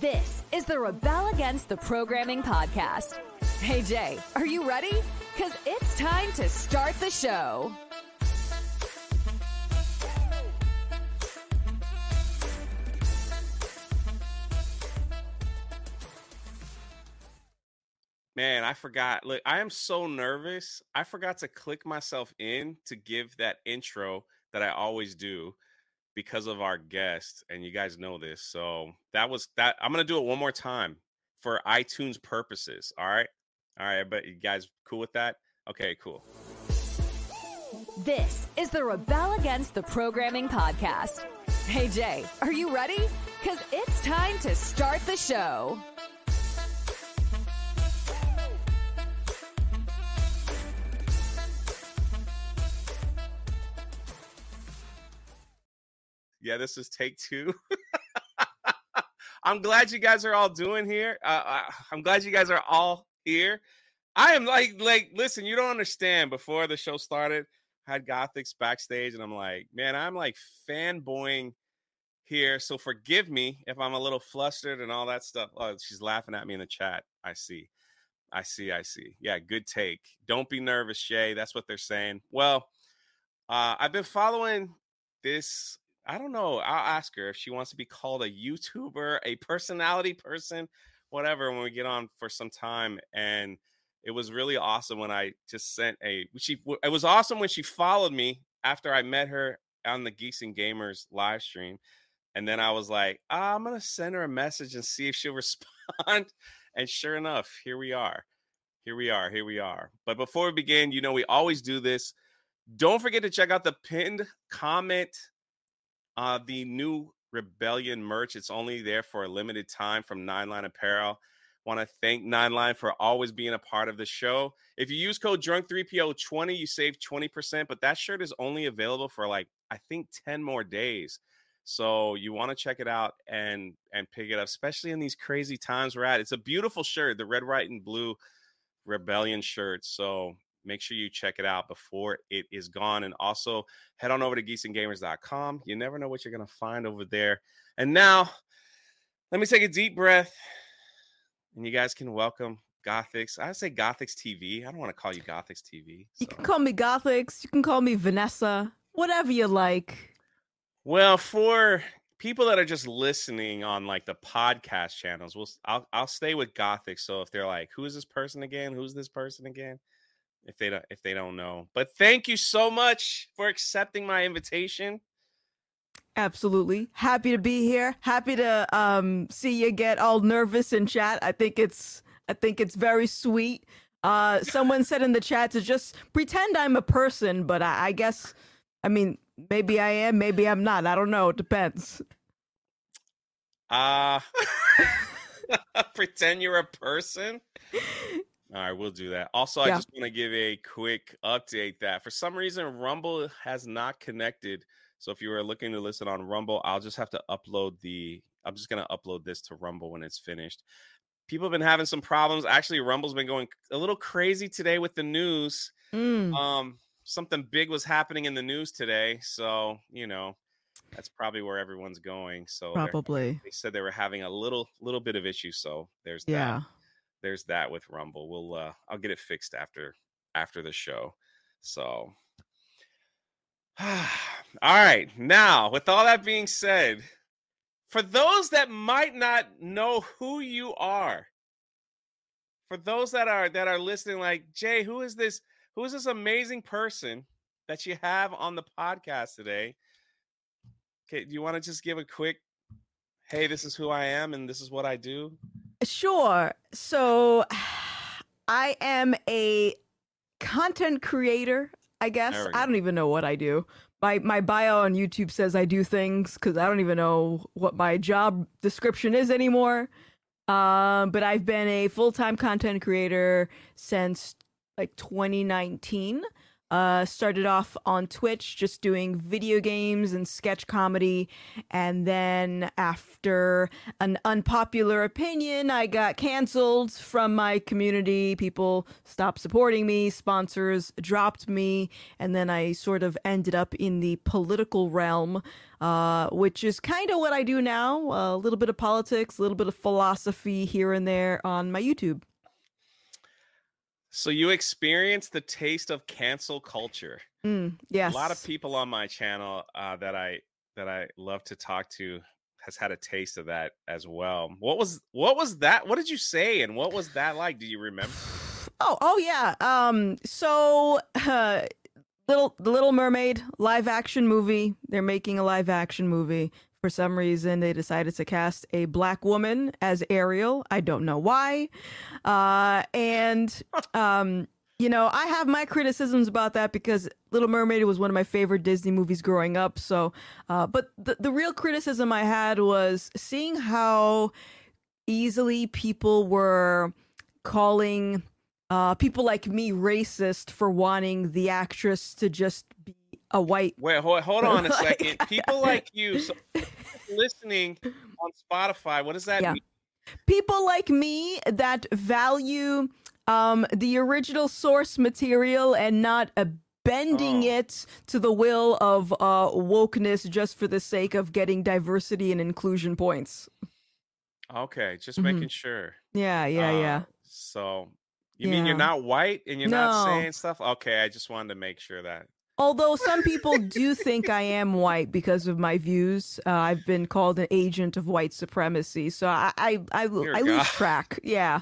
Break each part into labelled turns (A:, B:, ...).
A: This is the Rebel Against the Programming podcast. Hey, Jay, are you ready? Because it's time to start the show.
B: Man, I forgot. Look, I am so nervous. I forgot to click myself in to give that intro that I always do because of our guest and you guys know this. So, that was that I'm to do it one more time for iTunes purposes, all right? All right, but you guys cool with that? Okay, cool.
A: This is the Rebel Against the Programming podcast. Hey, Jay, are you ready? Because it's time to start the show.
B: Yeah, this is take two. I'm glad you guys are all doing here. Uh, uh, I'm glad you guys are all here. I am like, like, listen, you don't understand. Before the show started, I had Gothix backstage, and I'm like, man, I'm like fanboying here. So forgive me if I'm a little flustered and all that stuff. Oh, she's laughing at me in the chat. I see. I see. I see. Yeah, good take. Don't be nervous, Shay. That's what they're saying. Well, uh, I've been following this I don't know. I'll ask her if she wants to be called a YouTuber, a personality person, whatever, when we get on for some time. And it was really awesome when I just sent a she it was awesome when she followed me after I met her on the Geeks and Gamers live stream. And then I was like, I'm gonna send her a message and see if she'll respond. and sure enough, here we are. Here we are. Here we are. But before we begin, you know, we always do this. Don't forget to check out the pinned comment uh, the new Rebellion merch. It's only there for a limited time from Nine Line Apparel. Want to thank Nine Line for always being a part of the show. If you use code Drunk3PO20, you save 20%, but that shirt is only available for like, I think 10 more days. So you want to check it out and and pick it up, especially in these crazy times we're at. It's a beautiful shirt, the red, white, and blue rebellion shirt. So make sure you check it out before it is gone. And also head on over to geeksandgamers.com. You never know what you're going to find over there. And now, let me take a deep breath. And you guys can welcome Gothix. I say Gothix TV. I don't want to call you Gothix TV.
C: So. You can call me Gothix. You can call me Vanessa. Whatever you like.
B: Well, for people that are just listening on like the podcast channels, we'll I'll I'll stay with Gothix. So if they're like, who is this person again? Who's this person again? If they don't if they don't know. But thank you so much for accepting my invitation.
C: Absolutely. Happy to be here. Happy to um see you get all nervous in chat. I think it's I think it's very sweet. Uh someone said in the chat to just pretend I'm a person, but I, I guess I mean maybe I am, maybe I'm not. I don't know. It depends.
B: Uh pretend you're a person? All right, we'll do that. Also, I just want to give a quick update that for some reason Rumble has not connected. So if you were looking to listen on Rumble, I'll just have to upload the I'm just going to upload this to Rumble when it's finished. People have been having some problems. Actually, Rumble's been going a little crazy today with the news. Mm. Um something big was happening in the news today, so, you know, that's probably where everyone's going. So
C: probably
B: they said they were having a little little bit of issue. So there's yeah. That there's that with Rumble. We'll uh I'll get it fixed after after the show. So all right. Now, with all that being said, for those that might not know who you are, for those that are that are listening like, "Jay, who is this who is this amazing person that you have on the podcast today?" Okay, do you want to just give a quick hey, this is who I am and this is what I do?
C: Sure. So I am a content creator, I guess. I don't even know what I do. My my bio on YouTube says I do things cuz I don't even know what my job description is anymore. Um, but I've been a full-time content creator since like 2019. Uh, started off on Twitch just doing video games and sketch comedy. And then, after an unpopular opinion, I got canceled from my community. People stopped supporting me, sponsors dropped me. And then I sort of ended up in the political realm, uh, which is kind of what I do now a little bit of politics, a little bit of philosophy here and there on my YouTube.
B: So you experienced the taste of cancel culture.
C: Mm, yes.
B: A lot of people on my channel uh, that I that I love to talk to has had a taste of that as well. What was what was that? What did you say and what was that like? Do you remember?
C: Oh, oh yeah. Um so uh Little The Little Mermaid live action movie. They're making a live action movie. For some reason, they decided to cast a black woman as Ariel. I don't know why. Uh, and, um, you know, I have my criticisms about that because Little Mermaid was one of my favorite Disney movies growing up. So, uh, but the, the real criticism I had was seeing how easily people were calling uh, people like me racist for wanting the actress to just be a white.
B: Wait, hold, hold on a
C: Like-
B: second. People like you, so listening on Spotify, what does that
C: Yeah.
B: mean?
C: people like me that value um, the original source material and not uh, bending
B: Oh.
C: it to the will of uh, wokeness just for the sake of getting diversity and inclusion points.
B: Okay, just
C: Mhm.
B: making sure.
C: Yeah, yeah,
B: Uh,
C: yeah.
B: So you mean you're not white and you're not saying stuff? Okay, I just wanted to make sure that.
C: Although some people do think I am white because of my views, uh, I've been called an agent of white supremacy. So I, I, I, I lose track. Yeah.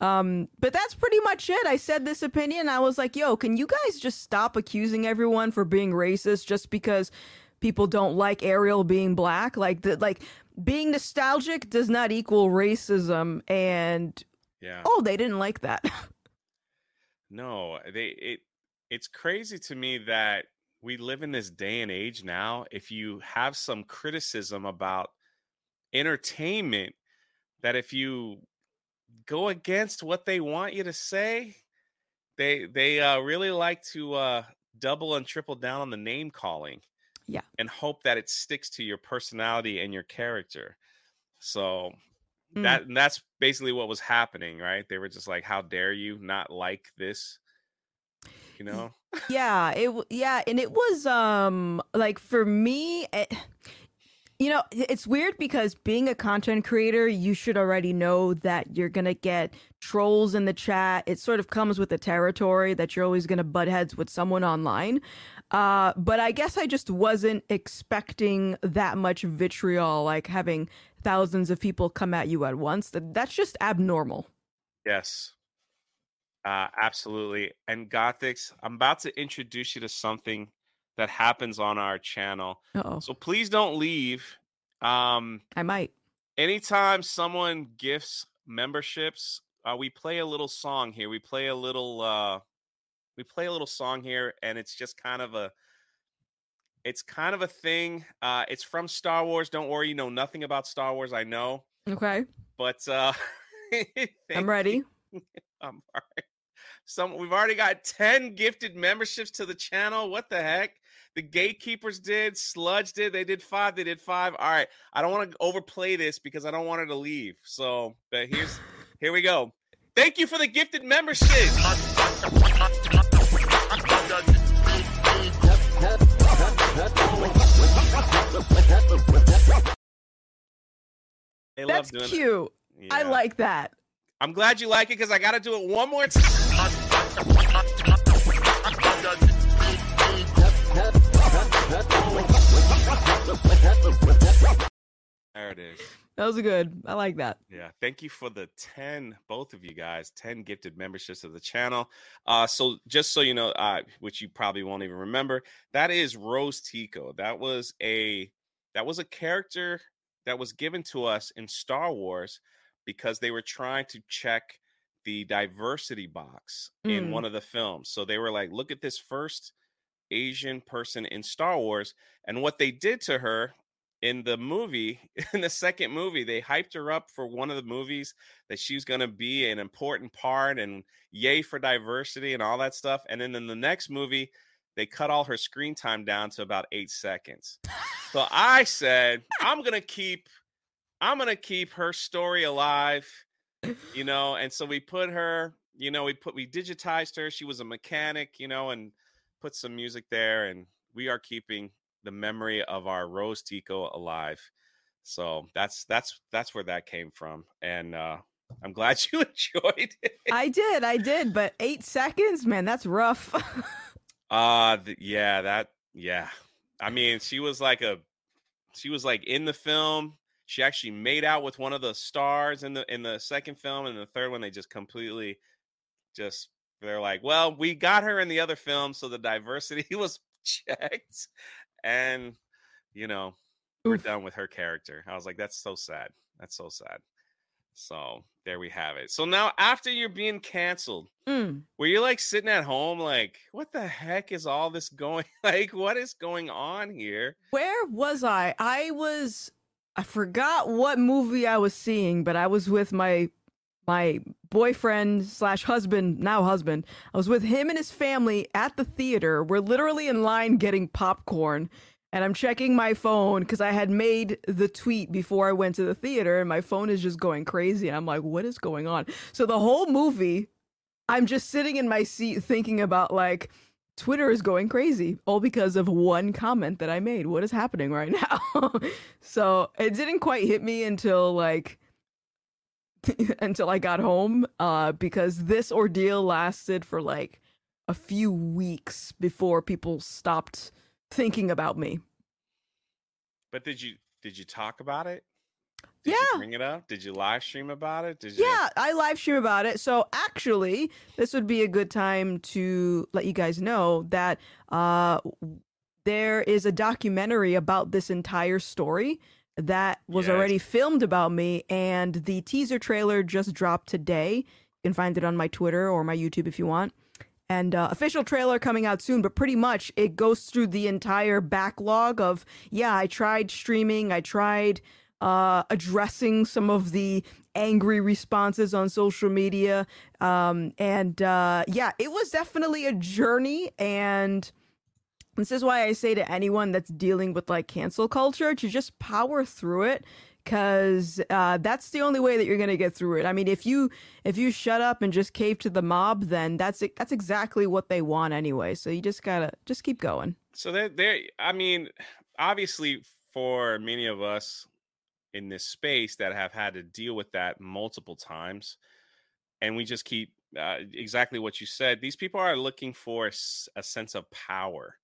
C: Um, but that's pretty much it. I said this opinion. I was like, yo, can you guys just stop accusing everyone for being racist just because people don't like Ariel being black? Like, the, like being nostalgic does not equal racism. And
B: Yeah.
C: oh, they didn't like that.
B: No, they it it's crazy to me that we live in this day and age now. If you have some criticism about entertainment, that if you go against what they want you to say, they they uh, really like to uh, double and triple down on the name calling.
C: Yeah.
B: and hope that it sticks to your personality and your character. So
C: Mm.
B: that that's basically what was happening, right? They were just like, "How dare you not like this?" You know?
C: yeah it yeah and it was um like for me it, you know it's weird because being a content creator you should already know that you're gonna get trolls in the chat it sort of comes with the territory that you're always gonna butt heads with someone online uh but i guess i just wasn't expecting that much vitriol like having thousands of people come at you at once that that's just abnormal
B: Yes. Uh, absolutely. And Gothix, I'm about to introduce you to something that happens on our channel.
C: oh
B: So please don't leave. Um,
C: i might
B: anytime someone gifts memberships, uh, we play a little song here. We play a little uh we play a little song here and it's just kind of a it's kind of a thing. Uh it's from Star Wars. Don't worry, you know nothing about Star Wars, I know.
C: okay
B: But uh
C: i'm ready
B: I'm all right. Some we've already got 10 gifted memberships to the channel. What the heck? The gatekeepers did, Sludge did, they did five, they did five. All right. I don't want to overplay this because I don't want her to leave. So, but here's here we go. Thank you for the gifted membership. They love
C: that's cute i
B: Yeah.
C: like that
B: I'm glad you like it because I got to do it one more time. There it is.
C: That was good. I like that.
B: Yeah. Thank you for the 10, both of you guys, 10 gifted memberships of the channel. Uh, so just so you know, uh, which you probably won't even remember, that is Rose Tico. That was a that was a character that was given to us in Star Wars because they were trying to check the diversity box in
C: Mm.
B: one of the films. So they were like, look at this first Asian person in Star Wars. And what they did to her in the movie, in the second movie, they hyped her up for one of the movies that she was going to be an important part and yay for diversity and all that stuff. And then in the next movie, they cut all her screen time down to about eight seconds. so I said, I'm going to keep, I'm going to keep her story alive, you know. And so we put her, you know, we put, we digitized her. She was a mechanic, you know, and put some music there. And we are keeping the memory of our Rose Tico alive. So that's that's that's where that came from, and uh, I'm glad you enjoyed it.
C: I did, I did, but eight seconds, man, that's rough.
B: uh th- yeah, that yeah. I mean, she was like a she was like in the film. She actually made out with one of the stars in the in the second film, and the third one they just completely just they're like, well, we got her in the other film, so the diversity was checked and you know we're done with her character. I was like that's so sad. That's so sad. So there we have it. So now after you're being canceled
C: Mm.
B: were you like sitting at home like what the heck is all this going like what is going on here?
C: Where was I? I was I forgot what movie I was seeing, but I was with my my boyfriend slash husband, now husband. I was with him and his family at the theater. We're literally in line getting popcorn. And I'm checking my phone because I had made the tweet before I went to the theater, and my phone is just going crazy. And I'm like, what is going on? So the whole movie, I'm just sitting in my seat thinking about like, Twitter is going crazy, all because of one comment that I made. What is happening right now? so it didn't quite hit me until like until I got home, uh, because this ordeal lasted for like a few weeks before people stopped thinking about me.
B: but did you did you talk about it did
C: Yeah.
B: you bring it up did you live stream about it did you
C: Yeah, I live stream about it. So actually, this would be a good time to let you guys know that uh, there is a documentary about this entire story that was
B: Yes.
C: already filmed about me, and the teaser trailer just dropped today. You can find it on my Twitter or my YouTube if you want. And uh, official trailer coming out soon, but pretty much it goes through the entire backlog of yeah, I tried streaming, I tried uh, addressing some of the angry responses on social media. Um, and uh, yeah, it was definitely a journey. And this is why I say to anyone that's dealing with like cancel culture to just power through it. Cause uh, that's the only way that you're gonna get through it. I mean, if you if you shut up and just cave to the mob, then that's that's exactly what they want anyway. So you just gotta just keep going.
B: So there, there. I mean, obviously, for many of us in this space that have had to deal with that multiple times, and we just keep uh, exactly what you said. These people are looking for a sense of power,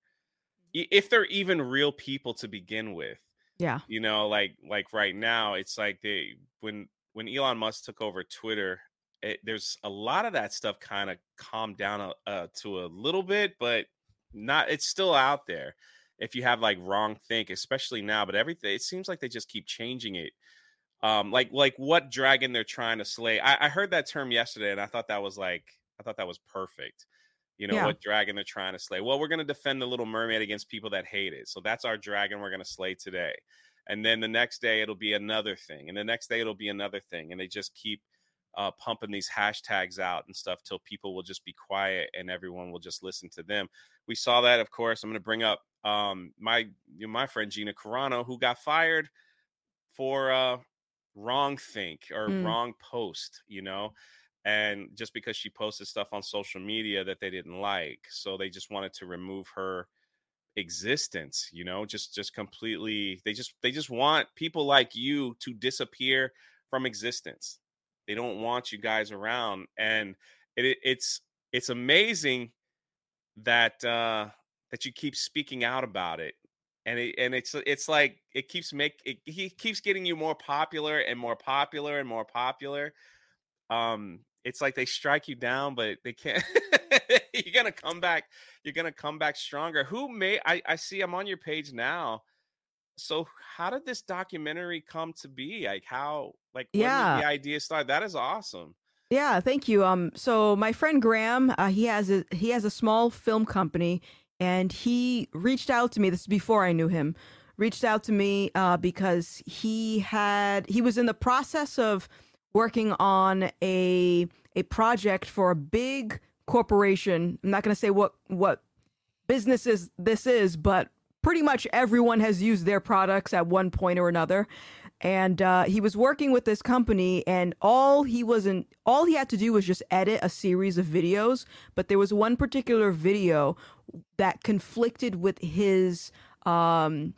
B: if they're even real people to begin with.
C: Yeah.
B: You know, like like right now, it's like they when when Elon Musk took over Twitter. It, there's a lot of that stuff kind of calmed down a, uh, to a little bit, but not it's still out there if you have like wrong think especially now but everything it seems like they just keep changing it. Um like like what dragon they're trying to slay i, I heard that term yesterday and i thought that was like i thought that was perfect. You know
C: Yeah.
B: what dragon they're trying to slay. Well we're going to defend the little mermaid against people that hate it so that's our dragon we're going to slay today. And then the next day it'll be another thing and the next day it'll be another thing and they just keep uh, pumping these hashtags out and stuff till people will just be quiet and everyone will just listen to them we saw that, of course. I'm going to bring up um, my you know, my friend Gina Carano, who got fired for uh, wrong think or
C: Mm.
B: wrong post, you know, and just because she posted stuff on social media that they didn't like, so they just wanted to remove her existence, you know, just just completely. They just they just want people like you to disappear from existence. They don't want you guys around, and it, it- it's it's amazing that uh that you keep speaking out about it and it, and it's it's like it keeps make it he keeps getting you more popular and more popular and more popular um it's like they strike you down but they can't you're gonna come back you're gonna come back stronger. Who may i i see i'm on your page now so how did this documentary come to be like how like
C: Yeah.
B: the idea started that is awesome
C: Yeah, thank you. Um, so my friend Graham, uh, he has a he has a small film company, and he reached out to me. This is before I knew him. reached out to me uh, because he had he was in the process of working on a a project for a big corporation. I'm not going to say what what businesses this is, but pretty much everyone has used their products at one point or another. And uh, he was working with this company, and all he wasn't all he had to do was just edit a series of videos. But there was one particular video that conflicted with his um,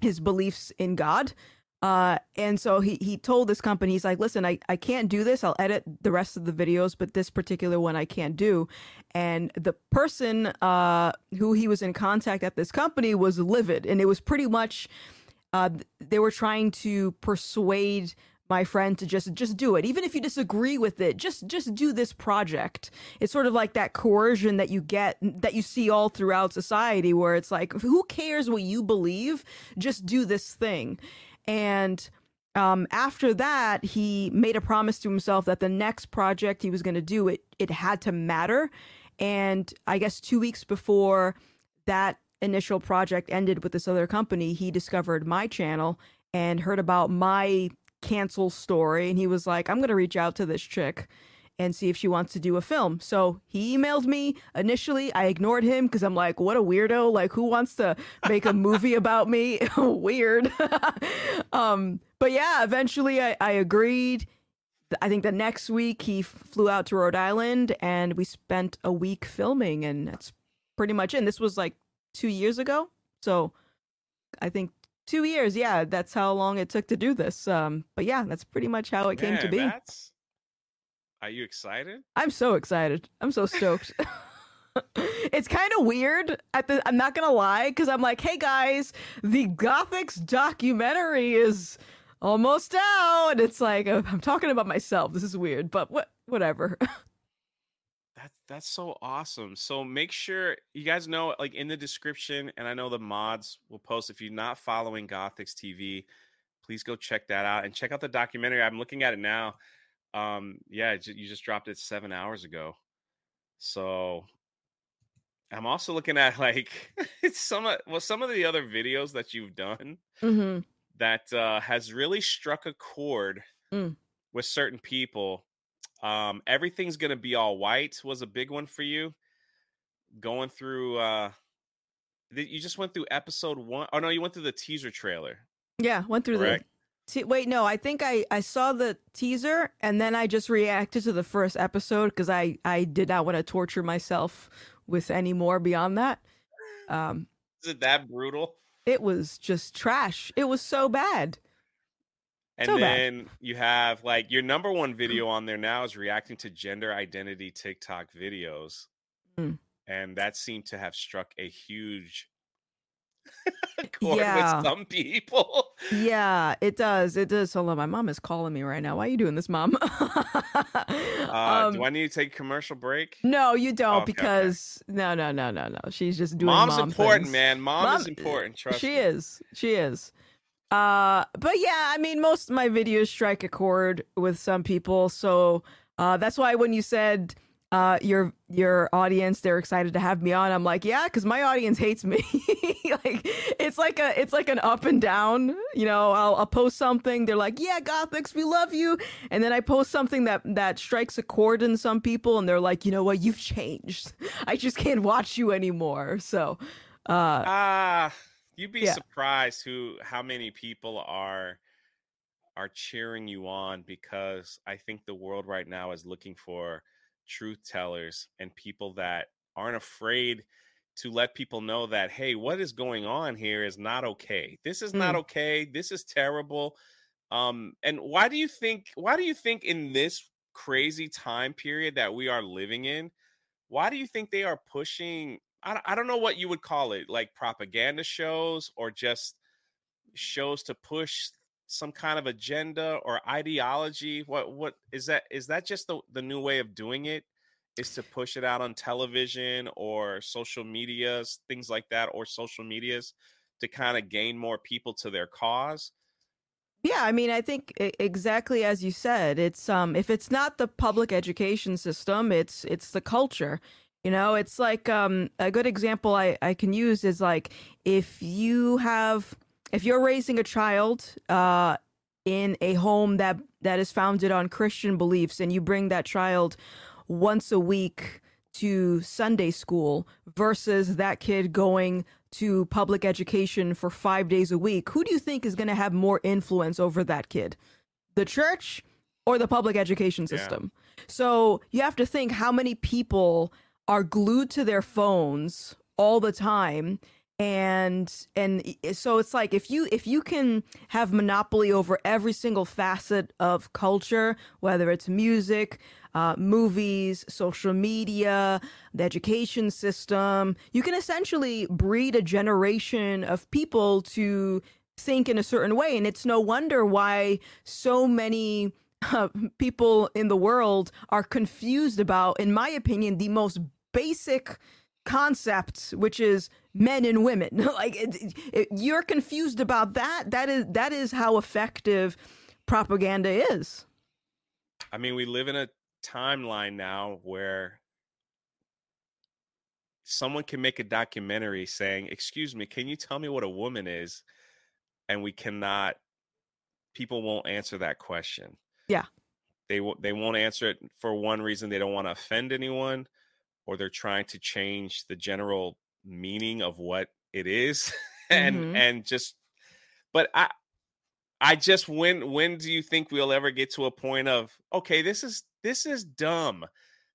C: his beliefs in God. Uh, and so he, he told this company, he's like, listen, I, I can't do this. I'll edit the rest of the videos, but this particular one I can't do. And the person uh, who he was in contact at this company was livid. And it was pretty much, uh, they were trying to persuade my friend to just just do it even if you disagree with it just just do this project it's sort of like that coercion that you get that you see all throughout society where it's like who cares what you believe just do this thing and um, after that, he made a promise to himself that the next project he was going to do it it had to matter. And I guess two weeks before that initial project ended with this other company, he discovered my channel and heard about my cancel story. And he was like, "I'm going to reach out to this chick." And see if she wants to do a film. So he emailed me. Initially, I ignored him because I'm like, what a weirdo. Like, who wants to make a movie about me? Weird. um, but yeah, eventually I, I agreed. I think the next week he flew out to Rhode Island and we spent a week filming, and that's pretty much it. And this was like two years ago. So I think two years. Yeah, that's how long it took to do this. Um, but yeah, that's pretty much how it
B: Man,
C: came to be.
B: That's are you excited?
C: I'm so excited. I'm so stoked. it's kind of weird at the I'm not going to lie cuz I'm like, "Hey guys, the Gothix documentary is almost out." And it's like uh, I'm talking about myself. This is weird, but what whatever.
B: That's that's so awesome. So make sure you guys know like in the description and I know the mods will post if you're not following Gothix TV, please go check that out and check out the documentary. I'm looking at it now um, yeah, you just dropped it seven hours ago. So I'm also looking at like it's some of well some of the other videos that you've done
C: mm-hmm.
B: that uh, has really struck a chord
C: mm.
B: with certain people. Um, everything's gonna be all white was a big one for you. Going through, uh, you just went through episode one. Oh no, you went through the teaser trailer.
C: Yeah, went through Correct? Te- wait, no, I think I, I saw the teaser and then I just reacted to the first episode because I, I did not want to torture myself with any more beyond that. Um,
B: Is it that brutal?
C: It was just trash. It was so bad.
B: And so then bad. you have like your number one video on there now is reacting to gender identity TikTok videos.
C: Mm.
B: And that seemed to have struck a huge
C: yeah.
B: with some people.
C: Yeah, it does. It does. Hold on, my mom is calling me right now. Why are you doing this, mom?
B: uh, um, do I need to take a commercial break?
C: No, you don't, okay, because okay. no, no, no, no, no. She's just doing.
B: Mom's
C: mom
B: important,
C: things.
B: man. Mom, mom, is important. Trust
C: she
B: me.
C: is. She is. Uh, but yeah, I mean, most of my videos strike a chord with some people, so uh, that's why when you said uh, your your audience they're excited to have me on. I'm like yeah because my audience hates me. Like it's like a it's like an up and down you know I'll, I'll post something they're like yeah Gothix we love you. And then i post something that that strikes a chord in some people and they're like you know what you've changed. I just can't watch you anymore. So uh
B: ah uh, you'd be yeah. surprised who how many people are are cheering you on because i think the world right now is looking for truth tellers and people that aren't afraid to let people know that hey what is going on here is not okay. This is not mm. okay. This is terrible. Um and why do you think why do you think in this crazy time period that we are living in why do you think they are pushing I, I don't know what you would call it like propaganda shows or just shows to push some kind of agenda or ideology? What what is that? Is that just the, the new way of doing it? Is to push it out on television or social medias, things like that, or social medias to kind of gain more people to their cause?
C: Yeah, I mean, I think exactly as you said, it's um if it's not the public education system, it's it's the culture. You know, it's like um a good example I I can use is like if you have if you're raising a child uh, in a home that that is founded on Christian beliefs, and you bring that child once a week to Sunday school versus that kid going to public education for five days a week, who do you think is going to have more influence over that kid? The church or the public education system? Yeah. So you have to think how many people are glued to their phones all the time and and so it's like if you if you can have monopoly over every single facet of culture whether it's music uh, movies social media the education system you can essentially breed a generation of people to think in a certain way. And it's no wonder why so many uh, people in the world are confused about in my opinion the most basic concept which is men and women. Like it, it, you're confused about that. That is that is how effective propaganda is.
B: I mean we live in a timeline now where someone can make a documentary saying excuse me can you tell me what a woman is? And we cannot people won't answer that question.
C: Yeah.
B: They they won't answer it for one reason they don't want to offend anyone or they're trying to change the general meaning of what it is and mm-hmm. and just but i i just when when do you think we'll ever get to a point of okay this is this is dumb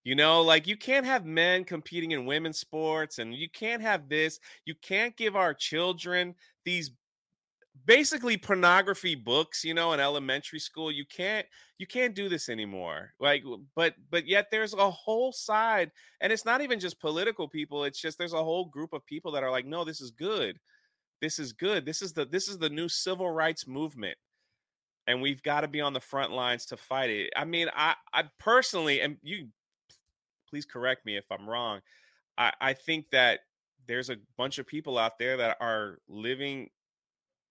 B: you know like you can't have men competing in women's sports and you can't have this you can't give our children these basically pornography books you know in elementary school you can't you can't do this anymore like but but yet there's a whole side and it's not even just political people it's just there's a whole group of people that are like no this is good. This is good. This is the this is the new civil rights movement and we've got to be on the front lines to fight it. I mean i i personally and you please correct me if i'm wrong i i think that there's a bunch of people out there that are living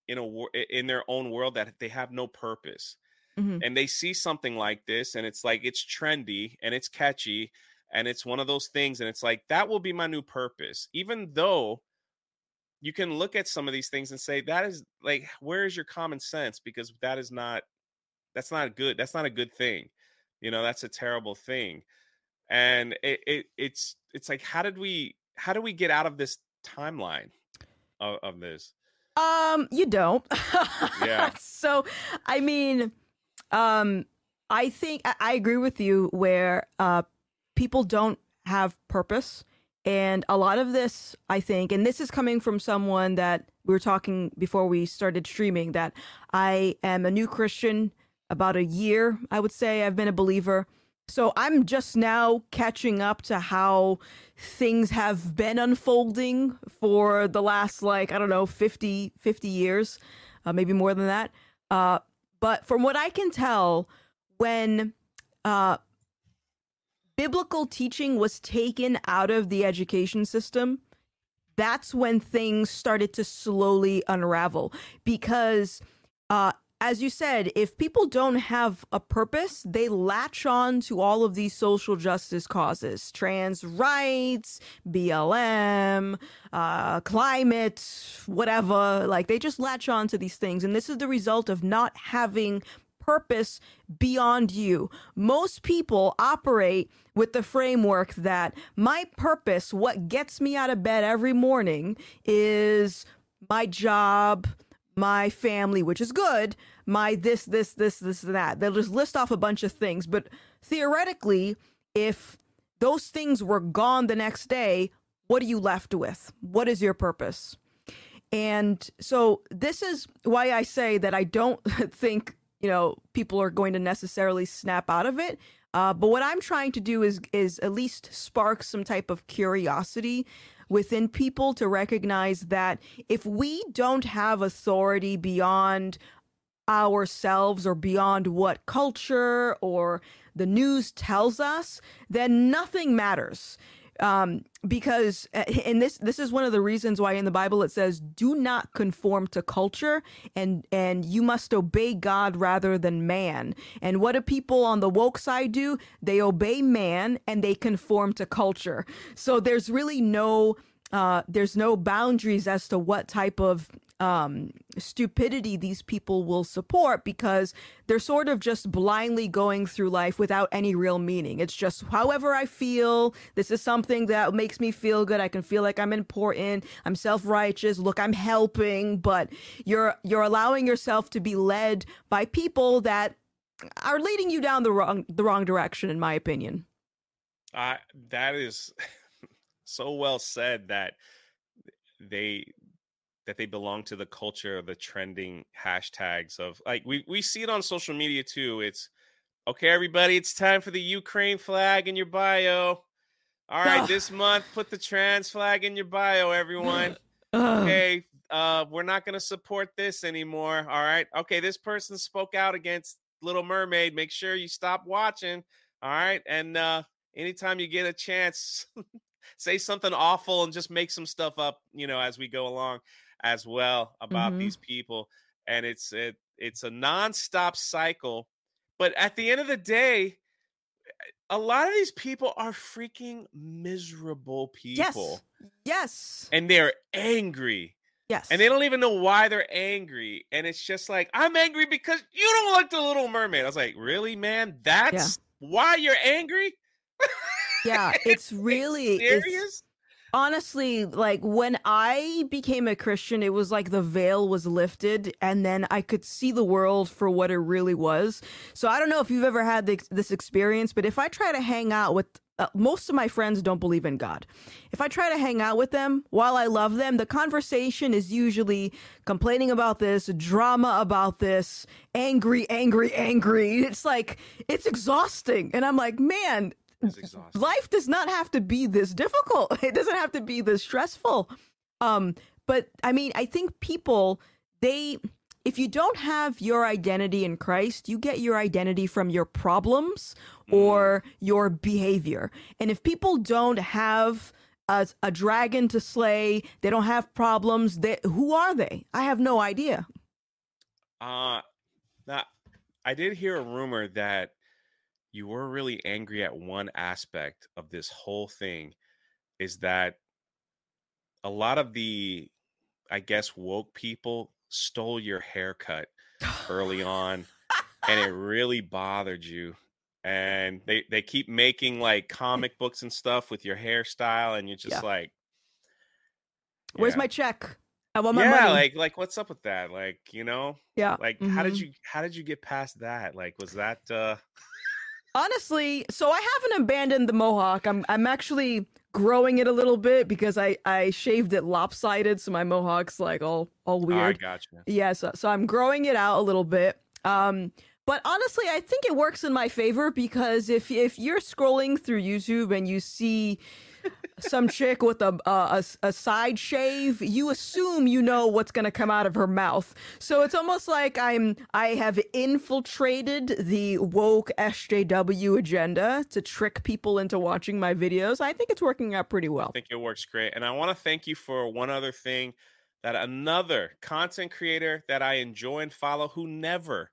B: in a in their own world that they have no purpose. Mm-hmm. and they see something like this and it's like it's trendy and it's catchy and it's one of those things and it's like that will be my new purpose. Even though you can look at some of these things and say that is like where is your common sense? because that is not that's not good that's not a good thing. You know that's a terrible thing. And it, it it's it's like how did we how do we get out of this timeline of, of this
C: um, you don't.
B: yeah.
C: so, I mean, um, I think I, I agree with you where uh, people don't have purpose. And a lot of this, I think, and this is coming from someone that we were talking before we started streaming, that I am a new Christian about a year, I would say. I've been a believer. So I'm just now catching up to how things have been unfolding for the last like I don't know 50 50 years, uh, maybe more than that. Uh, but from what I can tell, when uh, biblical teaching was taken out of the education system, that's when things started to slowly unravel because uh, as you said, if people don't have a purpose, they latch on to all of these social justice causes trans rights, BLM, uh, climate, whatever. Like they just latch on to these things. And this is the result of not having purpose beyond you. Most people operate with the framework that my purpose, what gets me out of bed every morning, is my job my family, which is good, my this, this, this, this, that. They'll just list off a bunch of things. But theoretically, if those things were gone the next day, what are you left with? What is your purpose? And so this is why I say that I don't think, you know, people are going to necessarily snap out of it. Uh, but what I'm trying to do is is at least spark some type of curiosity within people to recognize that if we don't have authority beyond ourselves or beyond what culture or the news tells us, then nothing matters. Um, because uh, and this this is one of the reasons why in the Bible it says do not conform to culture and and you must obey God rather than man. And what do people on the woke side do? They obey man and they conform to culture. So there's really no uh, there's no boundaries as to what type of um, stupidity these people will support because they're sort of just blindly going through life without any real meaning. It's just however I feel. This is something that makes me feel good. I can feel like I'm important. I'm self-righteous. Look, I'm helping, but you're you're allowing yourself to be led by people that are leading you down the wrong the wrong direction in my opinion.
B: Uh, that is so well said that they that they belong to the culture of the trending hashtags of like we we see it on social media too. It's okay, everybody, it's time for the Ukraine flag in your bio. All right, this month put the trans flag in your bio, everyone. okay, uh, we're not gonna support this anymore. All right. Okay, this person spoke out against Little Mermaid. Make sure you stop watching. All right. And uh anytime you get a chance, say something awful and just make some stuff up, you know, as we go along as well about mm-hmm. these people. And it's it it's a nonstop cycle. But at the end of the day, a lot of these people are freaking miserable people.
C: Yes. Yes.
B: And they're angry.
C: Yes.
B: And they don't even know why they're angry. And it's just like, I'm angry because you don't like the little mermaid. I was like, really, man? That's yeah. why you're angry?
C: yeah, it's really
B: serious.
C: It's, honestly, like when I became a Christian, it was like the veil was lifted, and then I could see the world for what it really was. So I don't know if you've ever had this, this experience, but if I try to hang out with uh, most of my friends don't believe in God. If I try to hang out with them while I love them, the conversation is usually complaining about this, drama about this, angry, angry, angry. It's like, it's exhausting. And I'm like, man, life does not have to be this difficult. It doesn't have to be this stressful. Um, but I mean, I think people they if you don't have your identity in Christ, you get your identity from your problems or mm. your behavior. And if people don't have a, a dragon to slay, they don't have problems, they, who are they? I have no idea.
B: Uh, now, I did hear a rumor that you were really angry at one aspect of this whole thing is that a lot of the i guess woke people stole your haircut early on and it really bothered you and they they keep making like comic books and stuff with your hairstyle and you're just yeah. like
C: yeah. where's my check I want my
B: yeah,
C: money.
B: like like what's up with that? Like, you know?
C: Yeah.
B: Like mm-hmm. how did mm-hmm. you how did you get past that? Like was that uh
C: Honestly, so I haven't abandoned the mohawk. I'm I'm actually growing it a little bit because I I shaved it lopsided, so my mohawk's like all all weird. Oh, I
B: gotcha.
C: Yeah, so, so I'm growing it out a little bit. Um, but honestly, I think it works in my favor because if if you're scrolling through YouTube and you see some chick with a, a, a side shave, you assume you know what's gonna come out of her mouth. So it's almost like I'm I have infiltrated the woke SJW agenda to trick people into watching my videos. I think it's working out pretty well.
B: I think it works great, and I want to thank you for one other thing that another content creator that I enjoy and follow who never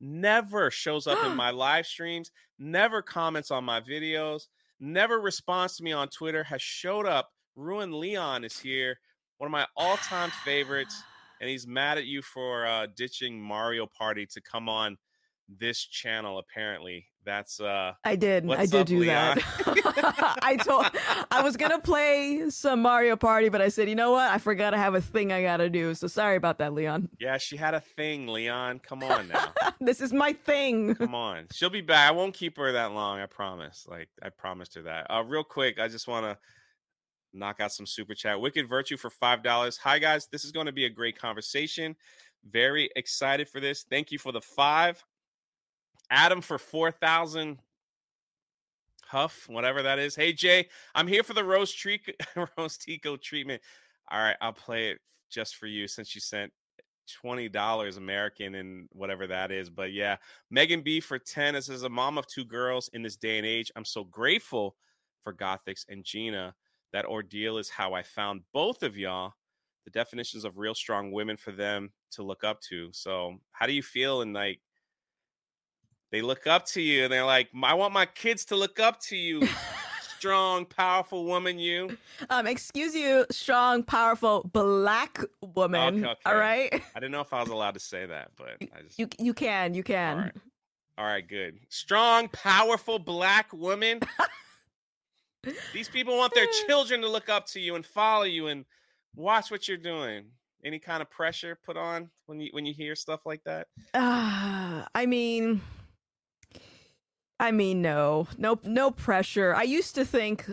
B: never shows up in my live streams, never comments on my videos never responds to me on Twitter, has showed up. Ruin Leon is here, one of my all time favorites. And he's mad at you for uh, ditching Mario Party to come on this channel apparently that's uh
C: i did i did
B: up,
C: do
B: Leon?
C: that i told i was gonna play some mario party but i said you know what? I forgot to have a thing i gotta do so sorry about that leon.
B: Yeah she had a thing leon. Come on now.
C: This is my thing.
B: Come on. She'll be back. I won't keep her that long i promise. Like i promised her that. Uh real quick i just want to knock out some super chat. Wicked virtue for five dollars. Hi guys. This is going to be a great conversation. Very excited for this. Thank you for the five Adam for 4,000 Huff, whatever that is. Hey, Jay, I'm here for the Rose, tre- Rose Tico treatment. All right, I'll play it just for you since you sent $20 American and whatever that is. But yeah, Megan B for 10. This is a mom of two girls in this day and age. I'm so grateful for Gothix and Gina. That ordeal is how I found both of y'all. The definitions of real strong women for them to look up to. So, how do you feel And like they look up to you and they're like, I want my kids to look up to you. strong, powerful woman, you.
C: Um, excuse you, strong, powerful black woman.
B: Okay, okay.
C: All right.
B: I didn't know if I was allowed to say that, but I just.
C: You you can you can.
B: All right. All right, good. Strong, powerful black woman. These people want their children to look up to you and follow you and watch what you're doing. Any kind of pressure put on when you when you hear stuff like that?
C: Uh, I mean, I mean, no, no, no pressure. I used to think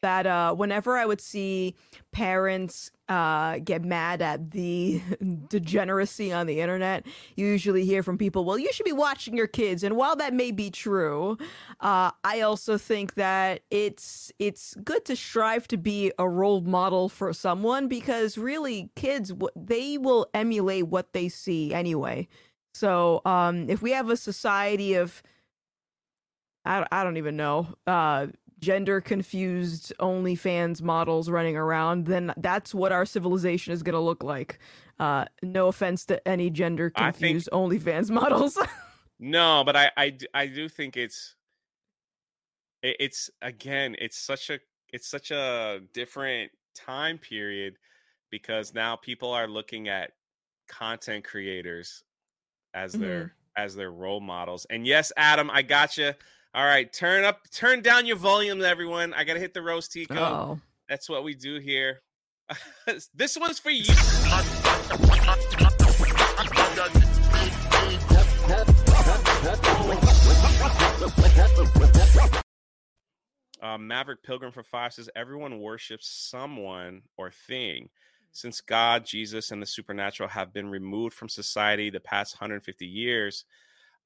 C: that uh, whenever I would see parents uh, get mad at the degeneracy on the internet, you usually hear from people, well, you should be watching your kids. And while that may be true, uh, I also think that it's it's good to strive to be a role model for someone because really, kids they will emulate what they see anyway. So um, if we have a society of I, I don't even know uh, gender confused OnlyFans models running around, then that's what our civilization is going to look like. Uh, no offense to any gender
B: I think-
C: confused OnlyFans models.
B: No, but I I do think it's it, it's again it's such a it's such a different time period because now people are looking at content creators as their as their role models. And yes, Adam, I got you. All right, turn up, turn down your volume, everyone. I gotta hit the roast Tico.
C: oh.
B: That's what we do here. this one's for you. Uh, Maverick Pilgrim for Five says everyone worships someone or thing. Since God, Jesus, and the supernatural have been removed from society the past 150 years,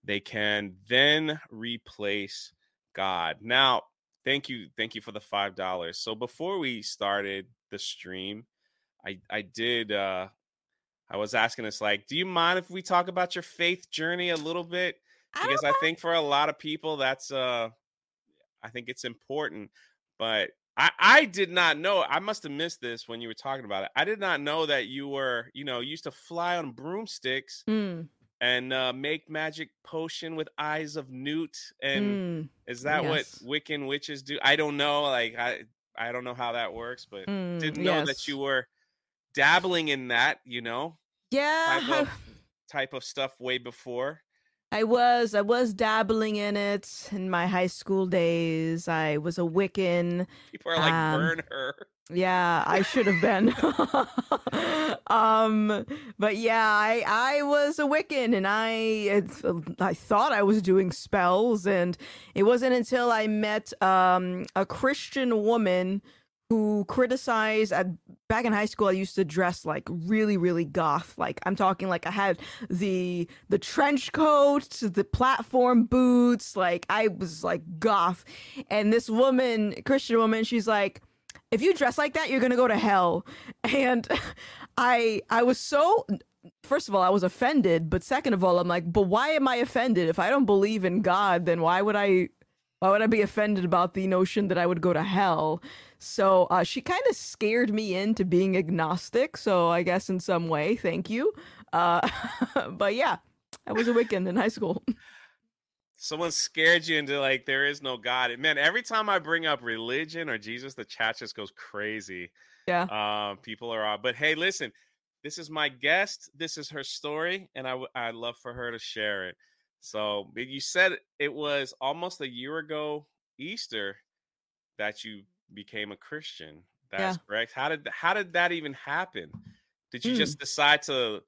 B: they can then replace God. Now, thank you, thank you for the five dollars. So before we started the stream, I I did uh I was asking us like, do you mind if we talk about your faith journey a little bit? because I think for a lot of people that's uh I think it's important. But I I did not know. I must have missed this when you were talking about it. I did not know that you were, you know, used to fly on broomsticks
C: Mm,
B: and uh make magic potion with eyes of newt and
C: mm,
B: is that
C: yes.
B: what Wiccan witches do? I don't know. Like I I don't know how that works, but
C: mm,
B: didn't know that you were dabbling in that, you know,
C: Yeah,
B: type of type of stuff way before.
C: I was I was dabbling in it in my high school days. I was a Wiccan.
B: People are like,
C: Um,
B: burn her.
C: Yeah, I should have been. um, but yeah, I I was a Wiccan, and I I thought I was doing spells, and it wasn't until I met um a Christian woman who criticized back in high school I used to dress like really really goth like I'm talking like I had the the trench coat the platform boots like I was like goth and this woman Christian woman she's like if you dress like that you're to go to hell and I I was so first of all I was offended but second of all I'm like but why am I offended if I don't believe in God then why would I why would I be offended about the notion that I would go to hell? So uh, she kind of scared me into being agnostic. So I guess in some way, thank you. Uh, but yeah, I was a Wiccan in high school.
B: Someone scared you into like there is no God. Man, every time I bring up religion or Jesus, the chat just goes crazy.
C: Yeah.
B: Um, people are uh, but hey, listen, this is my guest. This is her story, and I I'd love for her to share it. So you said it was almost a year ago Easter that you became a Christian. That's
C: Yeah.
B: correct. How did how did that even happen? Did you
C: Hmm.
B: just decide to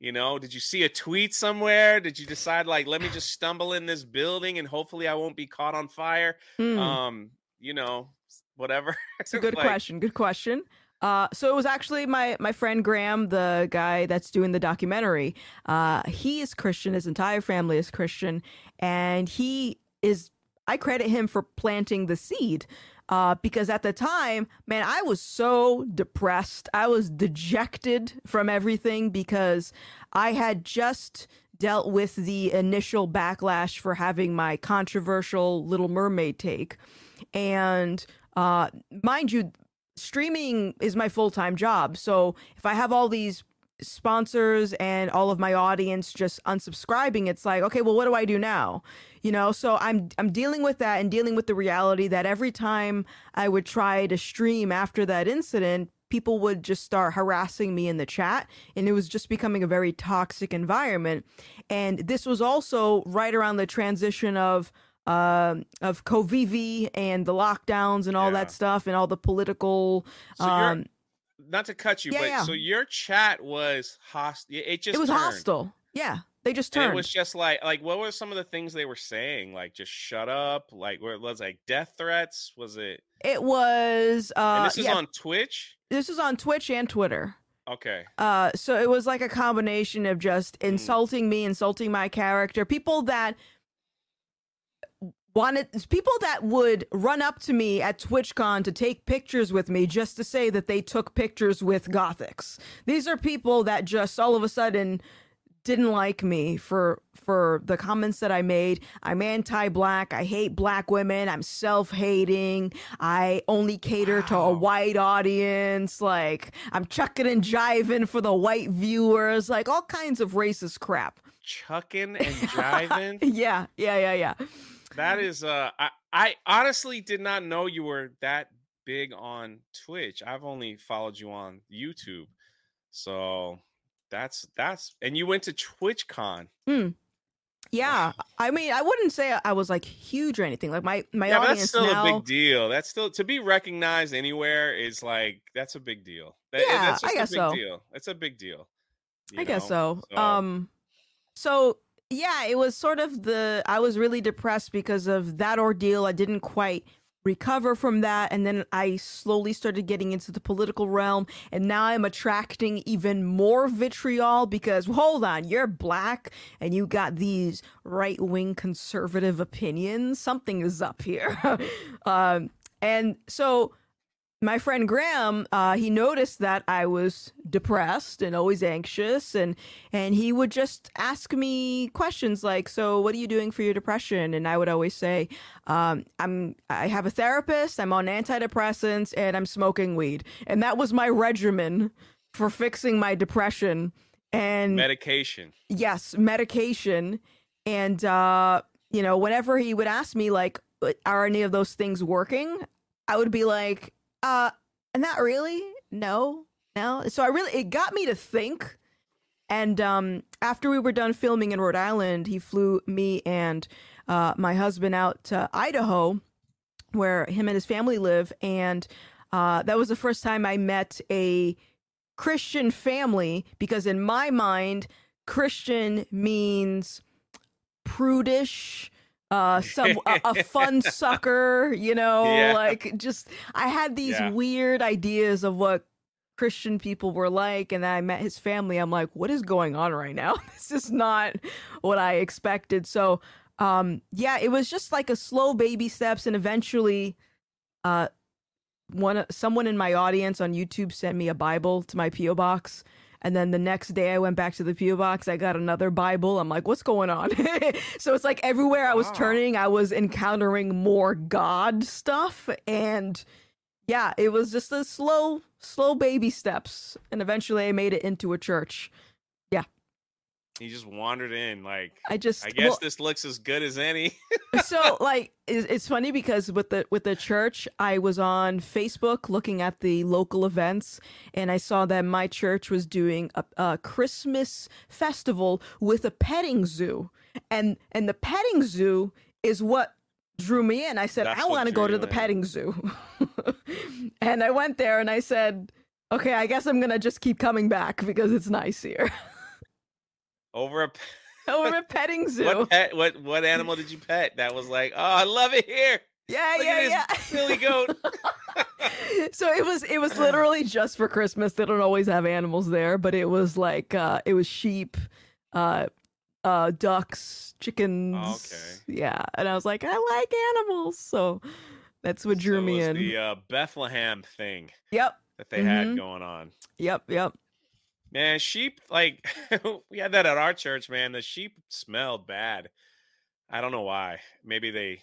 B: you know, did you see a tweet somewhere? Did you decide like let me just stumble in this building and hopefully I won't be caught on fire?
C: Hmm.
B: Um, you know, whatever.
C: It's a good
B: Like,
C: question. Good question. Uh, so it was actually my my friend Graham, the guy that's doing the documentary. Uh, he is Christian. His entire family is Christian, and he is. I credit him for planting the seed. Uh, because at the time, man, I was so depressed. I was dejected from everything because I had just dealt with the initial backlash for having my controversial Little Mermaid take. And uh, mind you, streaming is my full time job. So if I have all these sponsors and all of my audience just unsubscribing, it's like, okay, well, what do I do now? You know, so I'm I'm dealing with that and dealing with the reality that every time I would try to stream after that incident, people would just start harassing me in the chat and it was just becoming a very toxic environment. And this was also right around the transition of uh, of COVID and the lockdowns and all
B: Yeah.
C: that stuff and all the political
B: So
C: um
B: Not to cut you,
C: Yeah,
B: but
C: yeah.
B: so your chat was hostile. It just
C: it was
B: turned.
C: hostile. Yeah. They just
B: And
C: turned.
B: it was just like like what were some of the things they were saying? Like just shut up. Like where it was like death threats. Was it?
C: It was uh
B: and this is
C: yeah,
B: on Twitch.
C: this is on Twitch and Twitter.
B: Okay.
C: Uh so it was like a combination of just
B: Mm.
C: insulting me, insulting my character, people that wanted people that would run up to me at TwitchCon to take pictures with me just to say that they took pictures with Gothix. These are people that just all of a sudden didn't like me for for the comments that I made. I'm anti-black. I hate black women. I'm self-hating. I only cater to a white audience. Like I'm chucking and jiving for the white viewers. Like all kinds of racist crap.
B: Chucking and jiving.
C: Yeah, yeah, yeah, yeah.
B: That is uh I, I honestly did not know you were that big on Twitch. I've only followed you on YouTube. So that's that's and you went to TwitchCon.
C: Yeah, I mean, I wouldn't say I was like huge or anything. Like my my
B: yeah,
C: audience
B: that's still
C: now.
B: a big deal. That's still to be recognized anywhere is like that's a big deal. That-
C: Yeah, I guess
B: a big
C: so.
B: deal. It's a big deal.
C: I
B: you
C: guess
B: know?
C: so. Um, so yeah, it was sort of the I was really depressed because of that ordeal. I didn't quite recover from that, and then I slowly started getting into the political realm, and now I'm attracting even more vitriol because hold on, you're black and you got these right wing conservative opinions. Something is up here, um, and so my friend Graham, uh, he noticed that I was depressed and always anxious, and and he would just ask me questions like, "So, what are you doing for your depression?" And I would always say, um, "I'm I have a therapist. I'm on antidepressants, and I'm smoking weed." And that was my regimen for fixing my depression. And
B: medication.
C: yes medication and uh you know whenever he would ask me like are any of those things working i would be like uh not really. No no. So i really it got me to think. And um after we were done filming in rhode island he flew me and uh my husband out to idaho where him and his family live. And uh that was the first time i met a christian family because in my mind Christian means prudish, uh, some a, a fun sucker, you know,
B: Yeah.
C: like just I had these
B: Yeah.
C: weird ideas of what Christian people were like, and then I met his family. I'm like, what is going on right now? this is not what I expected. So, um, yeah, it was just like a slow baby steps, and eventually, uh, one someone in my audience on YouTube sent me a Bible to my PO box. And then the next day I went back to the PO box. I got another Bible. I'm like, what's going on? so it's like everywhere I was
B: Wow.
C: turning, I was encountering more God stuff. And yeah, it was just a slow, slow baby steps. And eventually I made it into a church.
B: He just wandered in like
C: I just,
B: I guess
C: well,
B: this looks as good as any.
C: so like it's, funny because with the with the church i was on facebook looking at the local events and i saw that my church was doing a, a christmas festival with a petting zoo and and the petting zoo is what drew me in i said
B: That's
C: i want to go to the
B: in.
C: petting zoo and i went there and i said okay i guess i'm gonna just keep coming back because it's nice here
B: Over a
C: over a petting zoo
B: what pet what what animal did you pet that was like, oh I love it here.
C: yeah
B: Look
C: yeah
B: at
C: yeah
B: silly goat.
C: so it was it was literally just for Christmas. They don't always have animals there, but it was like uh it was sheep, uh uh ducks, chickens.
B: Okay.
C: Yeah. And I was like, I like animals. So that's what drew
B: So it
C: me in.
B: The uh, Bethlehem thing
C: Yep.
B: that they had
C: Mhm.
B: going on.
C: Yep. Yep.
B: Man, sheep like we had that at our church, man. The sheep smelled bad. I don't know why. Maybe they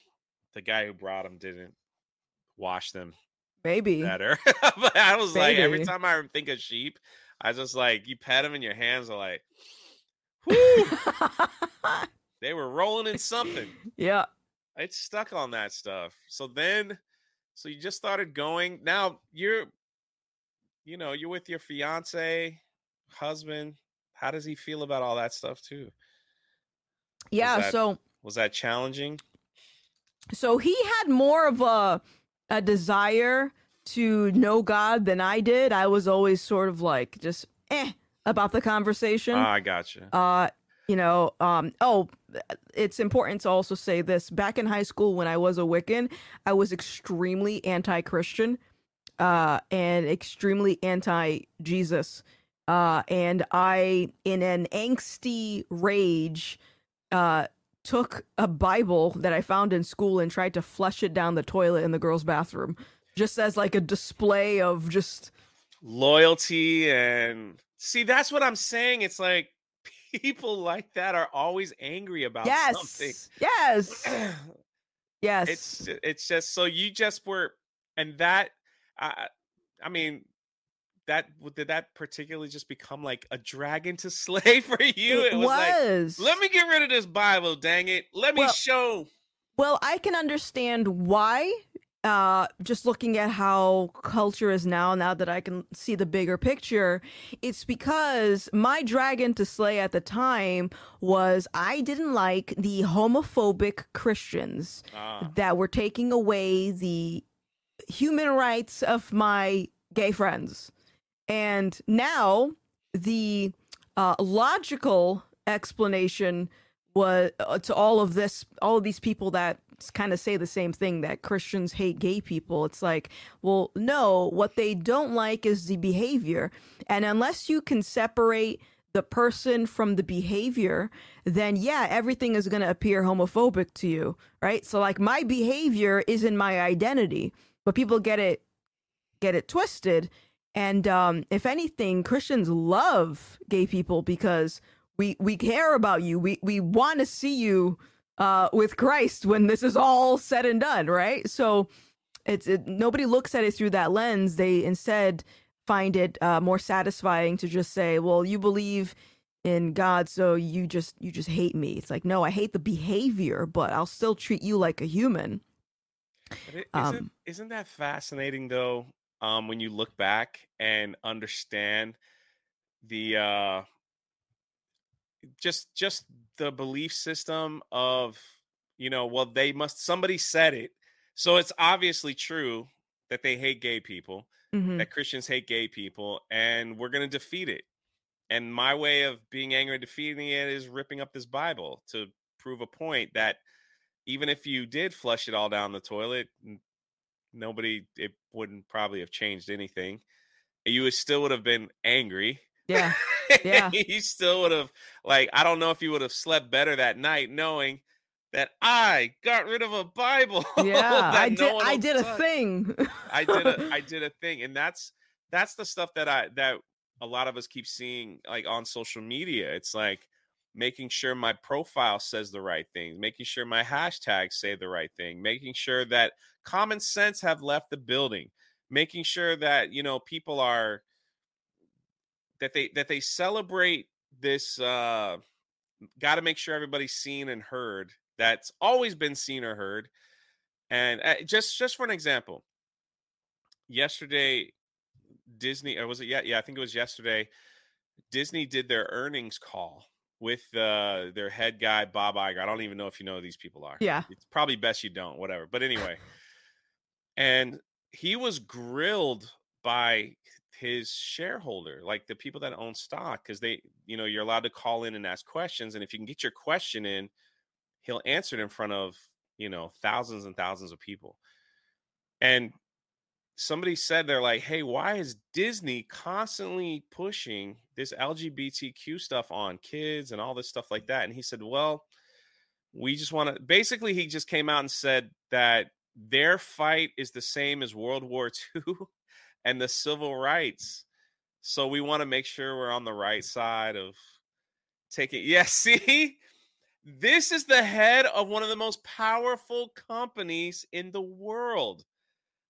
B: the guy who brought them didn't wash them
C: Maybe.
B: better. but I was like every time I think of sheep, I just like you pet them and your hands are like, they were rolling in something.
C: yeah.
B: It's stuck on that stuff. So then, so you just started going. Now you're, you know, you're with your fiance, husband. How does he feel about all that stuff too?
C: Yeah.
B: that-
C: so
B: Was that challenging?
C: so he had more of a a desire to know God than I did. I was always sort of like just eh about the conversation.
B: Ah, I gotcha.
C: Uh, you know, um, oh, it's important to also say this. Back in high school, when I was a Wiccan, I was extremely anti-Christian, uh, and extremely anti-Jesus. Uh, and I, in an angsty rage, uh, took a Bible that I found in school and tried to flush it down the toilet in the girls' bathroom, just as like a display of just
B: Loyalty and see, that's what I'm saying. It's like people like that are always angry about something.
C: yes, yes, yes.
B: it's it's just so you just were and that i i mean that did that particularly just become like a dragon to slay for you
C: it, was.
B: like let me get rid of this bible dang it let me
C: Well-
B: show
C: Well, I can understand why. Uh, just looking at how culture is now, now that I can see the bigger picture, it's because my dragon to slay at the time was I didn't like the homophobic Christians
B: Ah,
C: that were taking away the human rights of my gay friends. And now the uh, logical explanation was uh, to all of this, all of these people that kind of say the same thing that Christians hate gay people. It's like, well, no, what they don't like is the behavior. And unless you can separate the person from the behavior, then yeah, everything is going to appear homophobic to you, right? So like my behavior isn't my identity, but people get it get it twisted. And um, if anything, Christians love gay people because we we care about you. We we want to see you uh, with Christ when this is all said and done, right? So it's it, nobody looks at it through that lens. They instead find it uh, more satisfying to just say, "Well, you believe in God, so you just you just hate me." It's like, no, I hate the behavior, but I'll still treat you like a human.
B: but it,
C: um,
B: isn't, isn't that fascinating though um when you look back and understand the uh just just the belief system of you know well they must somebody said it. So it's obviously true that they hate gay people
C: hmm
B: that christians hate gay people and we're going to defeat it. And my way of being angry and defeating it is ripping up this bible to prove a point that even if you did flush it all down the toilet nobody it wouldn't probably have changed anything you still would have been angry
C: Yeah, Yeah.
B: you still would have like I don't know if you would have slept better that night knowing that I got rid of a Bible.
C: yeah. I did.
B: one
C: I did a thing.
B: I did a I did a thing, and that's that's the stuff that I that a lot of us keep seeing like on social media. It's like making sure my profile says the right things, making sure my hashtags say the right thing, making sure that common sense have left the building, making sure that you know people are that they that they celebrate this uh got to make sure everybody's seen and heard that's always been seen or heard. And uh, just just for an example yesterday disney or was it yeah yeah i think it was yesterday disney did their earnings call with uh their head guy bob Iger. i don't even know if you know who these people are
C: Yeah.
B: it's probably best you don't whatever but anyway and he was grilled by his shareholder like the people that own stock because they you know you're allowed to call in and ask questions and if you can get your question in he'll answer it in front of you know thousands and thousands of people and somebody said they're like hey why is disney constantly pushing this lgbtq stuff on kids and all this stuff like that? And he said well we just want to basically he just came out and said that their fight is the same as world war ii and the civil rights so we want to make sure we're on the right side of taking yeah see? This is the head of one of the most powerful companies in the world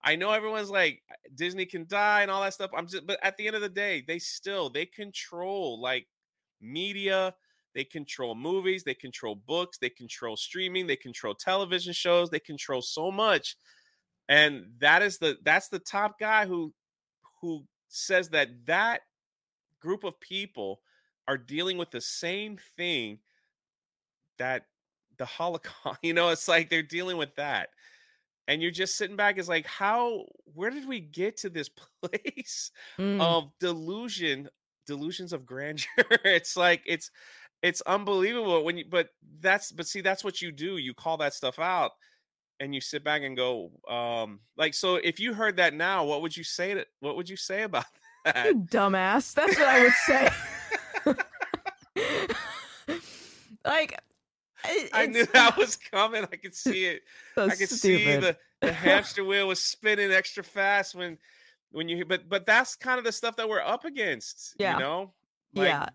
B: I know everyone's like uh, Disney can die and all that stuff. I'm just but at the end of the day, they still they control like media, they control movies, they control books, they control streaming, they control television shows, they control so much. And that is the that's the top guy who who says that that group of people are dealing with the same thing that the Holocaust, you know, it's like they're dealing with that. And you're just sitting back, is like, how, where did we get to this place
C: Mm.
B: of delusion, delusions of grandeur? it's like, it's, it's unbelievable when you, but that's, but see, that's what you do. You call that stuff out and you sit back and go, um, like, so if you heard that now, what would you say to, what would you say about that?
C: You dumbass. That's what I would say. like, it-
B: I knew that was coming. I could see it.
C: so
B: I could see the, the hamster wheel was spinning extra fast when when you but but that's kind of the stuff that we're up against.
C: Yeah.
B: You know? Like,
C: yeah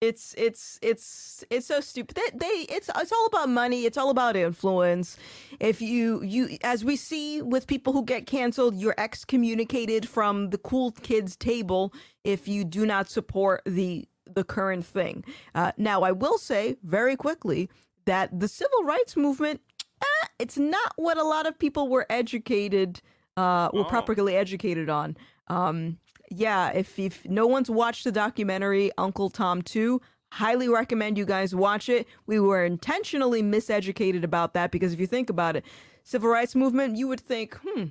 C: it's it's it's it's so stupid they, they it's it's all about money it's all about influence if you you as we see with people who get canceled you're excommunicated from the cool kids table if you do not support the the current thing uh, now i will say very quickly that the civil rights movement eh, it's not what a lot of people were educated uh were
B: Oh.
C: properly educated on um yeah, if if no one's watched the documentary Uncle Tom 2, highly recommend you guys watch it. We were intentionally miseducated about that because if you think about it, civil rights movement, you would think, hmm,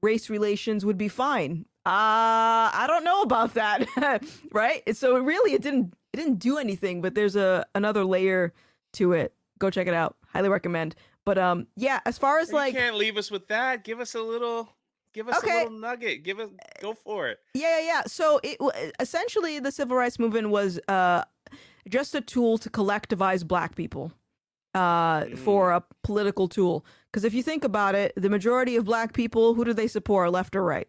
C: race relations would be fine. Uh, I don't know about that, right? So it really it didn't it didn't do anything, but there's a another layer to it. Go check it out. Highly recommend. But um yeah, as far as
B: you
C: like
B: can't leave us with that. Give us a little give us
C: Okay.
B: a little nugget. Give us go for it.
C: Yeah, yeah, yeah. So it essentially the civil rights movement was uh, just a tool to collectivize black people uh, for a political tool. Because if you think about it, the majority of black people, who do they support, left or right?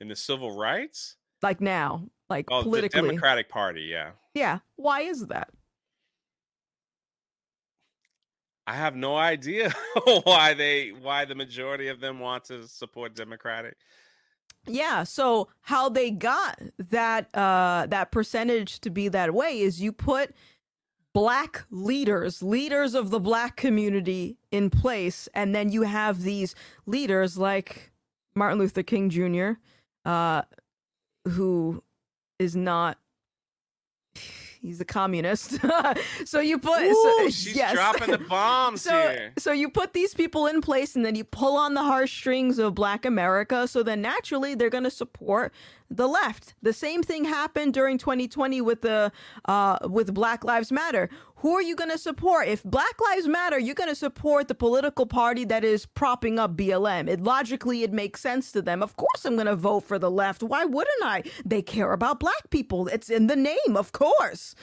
B: In the civil rights?
C: Like now, like
B: Oh, the. Democratic Party, yeah.
C: Yeah. Why is that?
B: I have no idea why they why the majority of them want to support Democratic.
C: Yeah, so how they got that uh that percentage to be that way is you put black leaders, leaders of the black community in place and then you have these leaders like Martin Luther King Jr. uh who is not he's a communist. so you put so,
B: she's
C: yes.
B: dropping the bombs
C: so,
B: here.
C: so you put these people in place and then you pull on the harsh strings of black America. So then naturally they're going to support the left. The same thing happened during 2020 with the uh, with Black Lives Matter. Who are you going to support? If Black Lives Matter, you're going to support the political party that is propping up BLM. It logically it makes sense to them. Of course I'm going to vote for the left. Why wouldn't I? They care about black people. It's in the name, of course.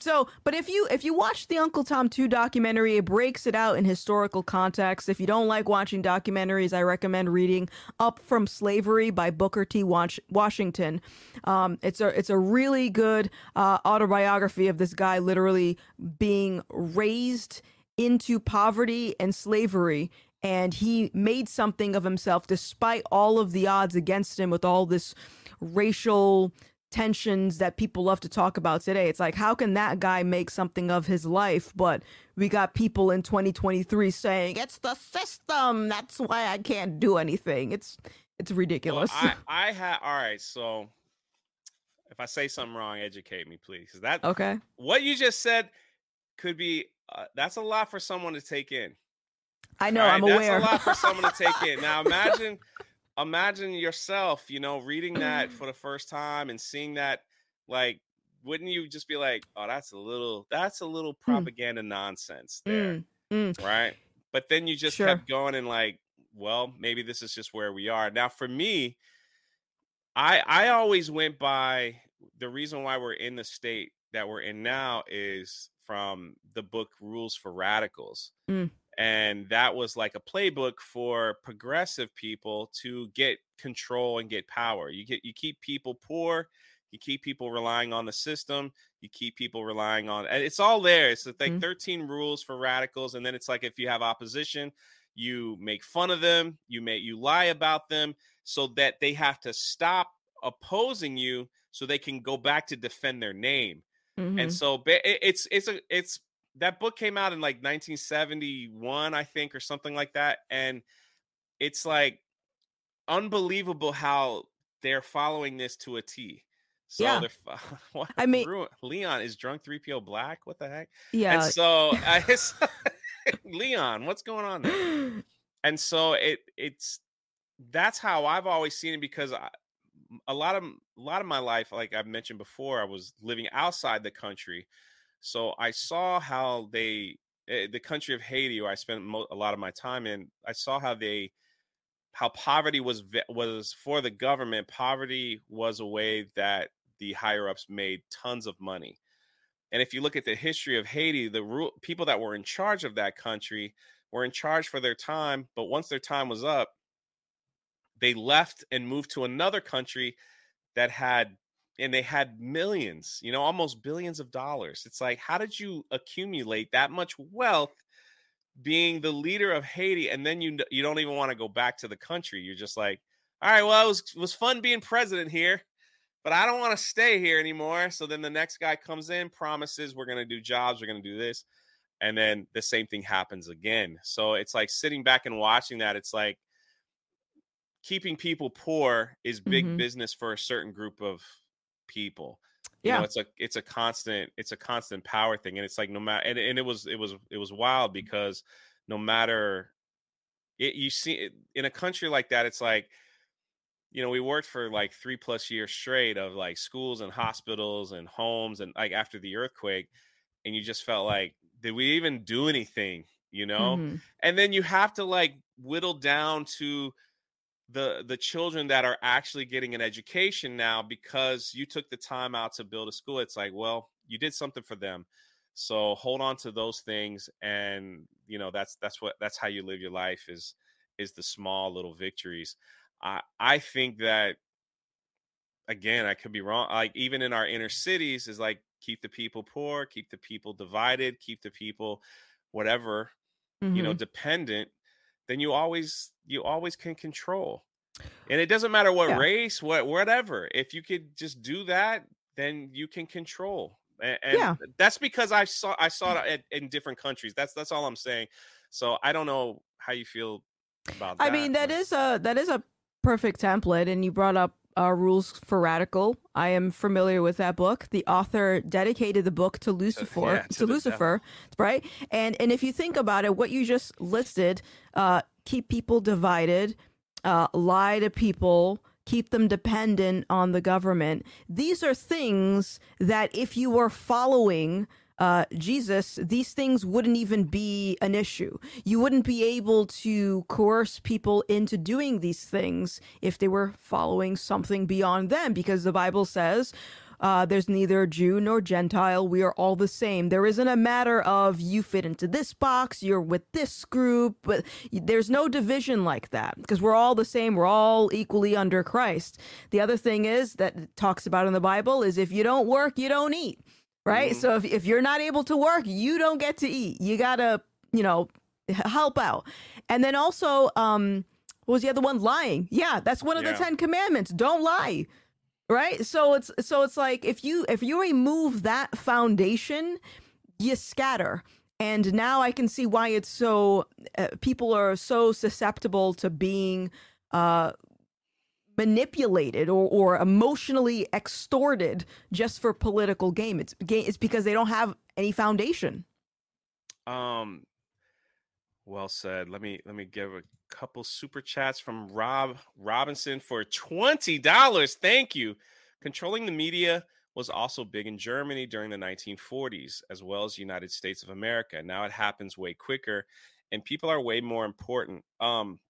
C: So, but if you if you watch the Uncle Tom 2 documentary, it breaks it out in historical context. If you don't like watching documentaries, I recommend reading Up from Slavery by Booker T. Washington. Um, it's a it's a really good uh, autobiography of this guy literally being raised into poverty and slavery and he made something of himself despite all of the odds against him with all this racial tensions that people love to talk about today. It's like, how can that guy make something of his life? But we got people in 2023 saying it's the system. That's why I can't do anything. It's it's
B: Well,
C: ridiculous.
B: I I had all right. So if I say something wrong, educate me, please. that
C: okay.
B: what you just said could be uh, that's a lot for someone to take in.
C: I know.
B: right?
C: I'm aware.
B: That's a lot for someone to take in. Now imagine, imagine yourself, you know, reading that for the first time and seeing that, like, wouldn't you just be like, oh, that's a little, that's a little propaganda nonsense there,
C: Mm,
B: right? But then you just
C: Sure.
B: kept going and like, well, maybe this is just where we are now. For me, I I always went by the reason why we're in the state that we're in now is from the book Rules for Radicals.
C: Mm.
B: And that was like a playbook for progressive people to get control and get power. You get you keep people poor, you keep people relying on the system, you keep people relying on and it's all there. It's like
C: Mm.
B: 13 rules for radicals and then it's like if you have opposition, you make fun of them, you make you lie about them so that they have to stop opposing you so they can go back to defend their name. Mm-hmm. And so it's it's a it's that book came out in like 1971 I think or something like that and it's like unbelievable how they're following this to a T. So yeah. what, I mean, Leon is Drunk3po black. What the heck?
C: Yeah.
B: And so I, Leon, what's going on there? And so it it's that's how I've always seen it because I, a lot of a lot of my life, like I've mentioned before, I was living outside the country, so I saw how they eh, the country of Haiti, where I spent a lot of my time in. I saw how they how poverty was was for the government. Poverty was a way that the higher ups made tons of money. And if you look at the history of Haiti, the ru- people that were in charge of that country were in charge for their time, but once their time was up, they left and moved to another country that had and they had millions, you know, almost billions of dollars. It's like how did you accumulate that much wealth being the leader of Haiti and then you you don't even want to go back to the country. You're just like, "All right, well, it was it was fun being president here but I don't want to stay here anymore. So then the next guy comes in, promises we're going to do jobs, we're going to do this. And then the same thing happens again. So it's like sitting back and watching that. It's like keeping people poor is big mm-hmm. business for a certain group of people. You yeah. know, it's a it's a constant it's a constant power thing, and it's like no matter and, and it was it was it was wild because no matter it, you see it, in a country like that, it's like you know, we worked for like three plus years straight of like schools and hospitals and homes and like after the earthquake, and you just felt like, did we even do anything? You know? Mm-hmm. And then you have to like whittle down to the the children that are actually getting an education now because you took the time out to build a school. It's like, well, you did something for them. So hold on to those things and you know that's that's what that's how you live your life is is the small little victories. I I think that again, I could be wrong. Like even in our inner cities, is like keep the people poor, keep the people divided, keep the people whatever, mm-hmm. you know, mm-hmm. dependent. Then you always you always can control. And it doesn't matter what yeah. race, what whatever. If you could just do that, then you can control. And, and yeah. that's because I saw I saw it mm. in different countries. That's that's all I'm saying. So I don't know how you feel about that.
C: I mean, that is a that is a perfect template. And you brought up uh, Rules for Radical. I am familiar with that book. The author dedicated the book to Lucifer, yeah, to, to Lucifer, devil. right? And and if you think about it, what you just listed, uh, keep people divided, uh, lie to people, keep them dependent on the government. These are things that if you were following uh, Jesus, these things wouldn't even be an issue. You wouldn't be able to coerce people into doing these things if they were following something beyond them, because the Bible says, uh, there's neither Jew nor Gentile. We are all the same. There isn't a matter of you fit into this box, you're with this group, but there's no division like that because we're all the same. We're all equally under Christ. The other thing is that talks about in the Bible is if you don't work, you don't eat right? Mm-hmm. So if, if you're not able to work, you don't get to eat. You gotta, you know, help out. And then also, um, what was the other one? Lying. Yeah, that's one of yeah. the Ten Commandments. Don't lie. Right. So it's so it's like if you if you remove that foundation, you scatter. And now I can see why it's so uh, people are so susceptible to being uh, manipulated or, or emotionally extorted just for political game. It's it's because they don't have any foundation.
B: Um well said. Let me let me give a couple super chats from Rob Robinson for $20. Thank you. Controlling the media was also big in Germany during the 1940s as well as United States of America. Now it happens way quicker and people are way more important. Um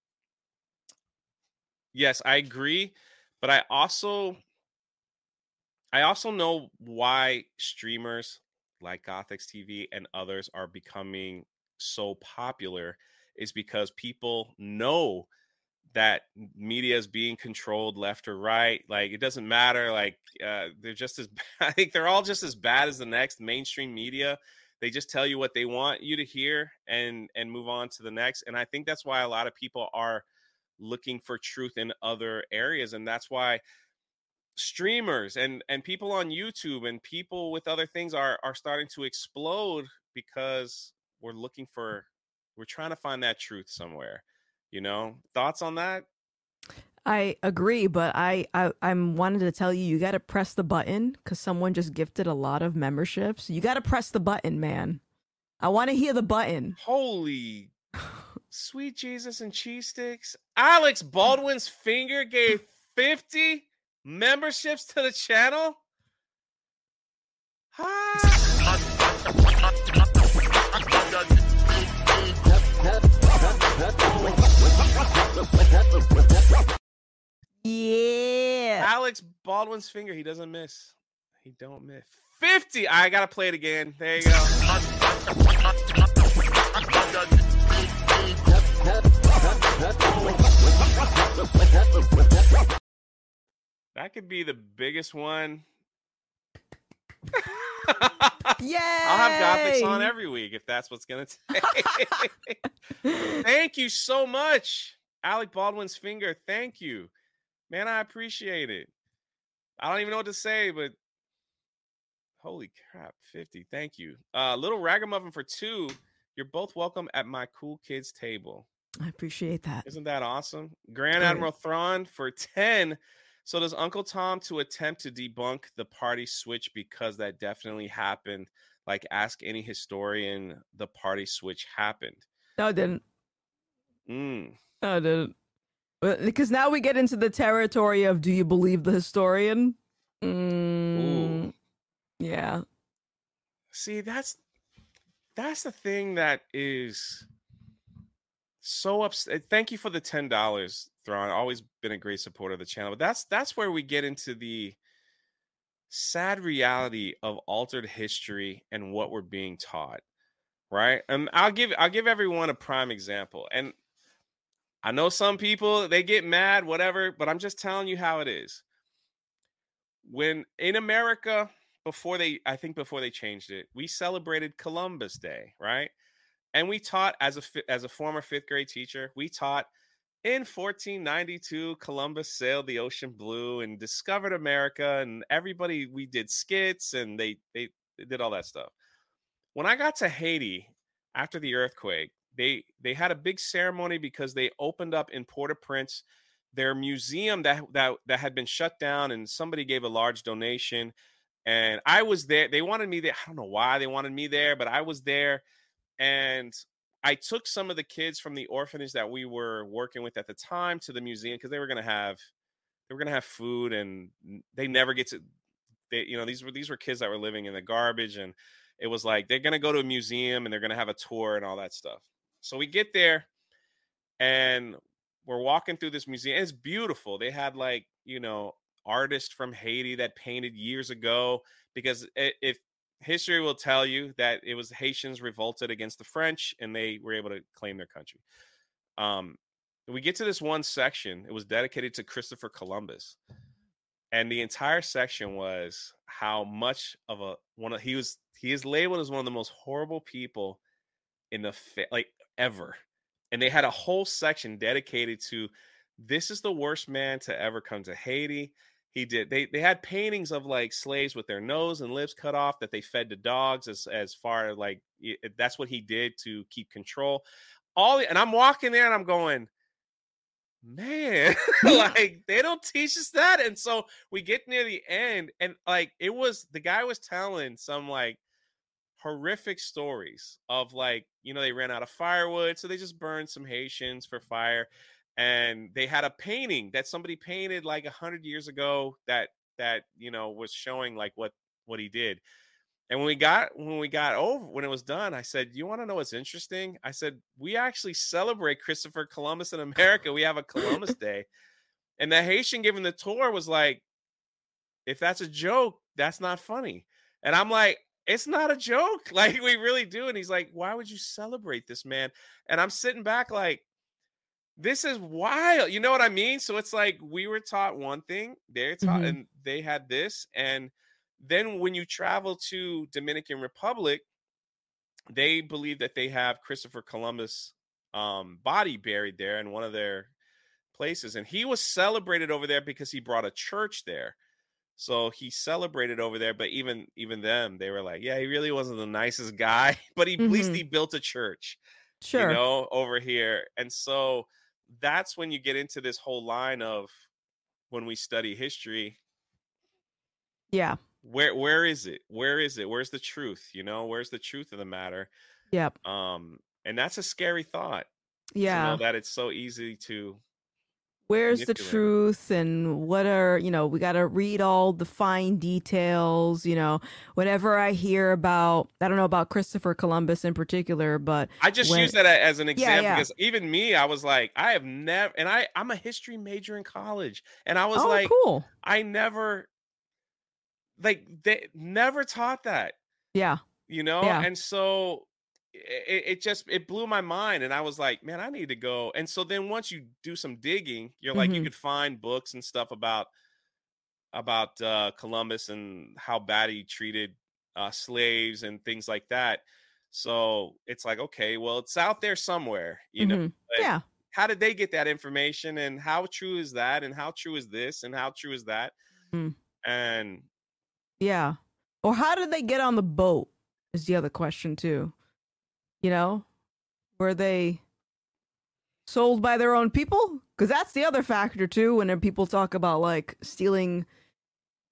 B: yes, I agree, but I also I also know why streamers like Gothix TV and others are becoming so popular is because people know that media is being controlled left or right. Like it doesn't matter. Like uh, they're just as I think they're all just as bad as the next mainstream media. they just tell you what they want you to hear and and move on to the next and i think that's why a lot of people are looking for truth in other areas and that's why streamers and and people on youtube and people with other things are are starting to explode because we're looking for we're trying to find that truth somewhere you know thoughts on that
C: I agree, but I, I I'm wanted to tell you you got to press the button because someone just gifted a lot of memberships. You got to press the button, man. I want to hear the button.
B: Holy sweet Jesus and cheese sticks! Alec Baldwin's finger gave fifty memberships to the channel.
C: Yeah.
B: Alec Baldwin's finger, he doesn't miss. He don't miss. 50. I gotta play it again. There you go. That could be the biggest one.
C: Yay!
B: I'll have Gothix on every week if that's what's gonna take. Thank you so much, Alec Baldwin's finger. Thank you, man. I appreciate it. I don't even know what to say, but holy crap, fifty. Thank you, uh, little ragamuffin for two. You're both welcome at my cool kids table.
C: I appreciate that.
B: Isn't that awesome? Grand Admiral Thrawn for 10. So does Uncle Tom 2 attempt to debunk the party switch because that definitely happened. Like ask any historian, the party switch happened.
C: No, I didn't.
B: Mm.
C: No, I didn't. Because now we get into the territory of do you believe the historian? Mm,
B: Ooh.
C: yeah.
B: See, that's that's the thing that is so upset. Eh, thank you for the ten dollars, Thrawn. Always been a great supporter of the channel. But that's that's where we get into the sad reality of altered history and what we're being taught. Right. And I'll give I'll give everyone a prime example. And I know some people they get mad, whatever, but I'm just telling you how it is. When in America, before they i think before they changed it we celebrated columbus day right and we taught as a as a former fifth grade teacher we taught in 1492 columbus sailed the ocean blue and discovered america and everybody we did skits and they they, they did all that stuff when i got to haiti after the earthquake they they had a big ceremony because they opened up in port-au-prince their museum that that that had been shut down and somebody gave a large donation and I was there. They wanted me there. I don't know why they wanted me there, but I was there, and I took some of the kids from the orphanage that we were working with at the time to the museum because they were gonna have they were gonna have food, and they never get to. They, you know, these were these were kids that were living in the garbage, and it was like they're gonna go to a museum and they're gonna have a tour and all that stuff. So we get there, and we're walking through this museum. It's beautiful. They had like you know artists from Haiti that painted years ago because if history will tell you that it was Haitians revolted against the French and they were able to claim their country. Um we get to this one section, it was dedicated to Christopher Columbus. And the entire section was how much of a one of he was he is labeled as one of the most horrible people in the like ever. And they had a whole section dedicated to this is the worst man to ever come to Haiti. He did. They they had paintings of like slaves with their nose and lips cut off that they fed to dogs as as far like i- that's what he did to keep control. All the, and I'm walking there and I'm going, man, like they don't teach us that. And so we get near the end and like it was the guy was telling some like horrific stories of like you know they ran out of firewood so they just burned some haitians for fire and they had a painting that somebody painted like a hundred years ago that that you know was showing like what what he did. And when we got when we got over when it was done i said you want to know what's interesting? I said we actually celebrate christopher columbus in america. We have a columbus day. And the haitian giving the tour was like if that's a joke that's not funny. And i'm like it's not a joke. Like we really do. And he's like why would you celebrate this man? And i'm sitting back like this is wild. You know what I mean? So it's like we were taught one thing, they're taught,
C: Mhm.
B: and they had this. And then when you travel to Dominican Republic, they believe that they have Christopher Columbus um, body buried there in one of their places, and he was celebrated over there because he brought a church there. So he celebrated over there, but even even them, they were like, "Yeah, he really wasn't the nicest guy, but he, at least
C: Mhm.
B: he built a church,
C: Sure.
B: you know, over here." And so that's when you get into this whole line of when we study history,
C: Yeah.
B: where where is it? Where is it? Where's the truth? You know, where's the truth of the matter?
C: Yep.
B: Um, and that's a scary thought.
C: Yeah.
B: to know that it's so easy to
C: Where's the truth and what are, you know, we got to read all the fine details, you know, whenever I hear about I don't know about Christopher Columbus in particular, but
B: I just
C: when-
B: use that as an example
C: yeah.
B: because even me, I was like, I have never, and I I'm a history major in college, and I was
C: oh,
B: like,
C: cool.
B: I never, like they never taught that,
C: Yeah.
B: you know,
C: Yeah.
B: and so it, it just it blew my mind, and I was like, man, I need to go. And so then once you do some digging, you're like, you
C: Mhm.
B: could find books and stuff about about uh, Columbus and how bad he treated uh, slaves and things like that. So it's like, okay, well, it's out there somewhere, you know.
C: Mhm.
B: but
C: Yeah.
B: How did they get that information, and how true is that, and how true is this, and how true is that?
C: Mhm.
B: And
C: Yeah. Or how did they get on the boat? Is the other question too. You know, were they sold by their own people? Because that's the other factor too. When people talk about like stealing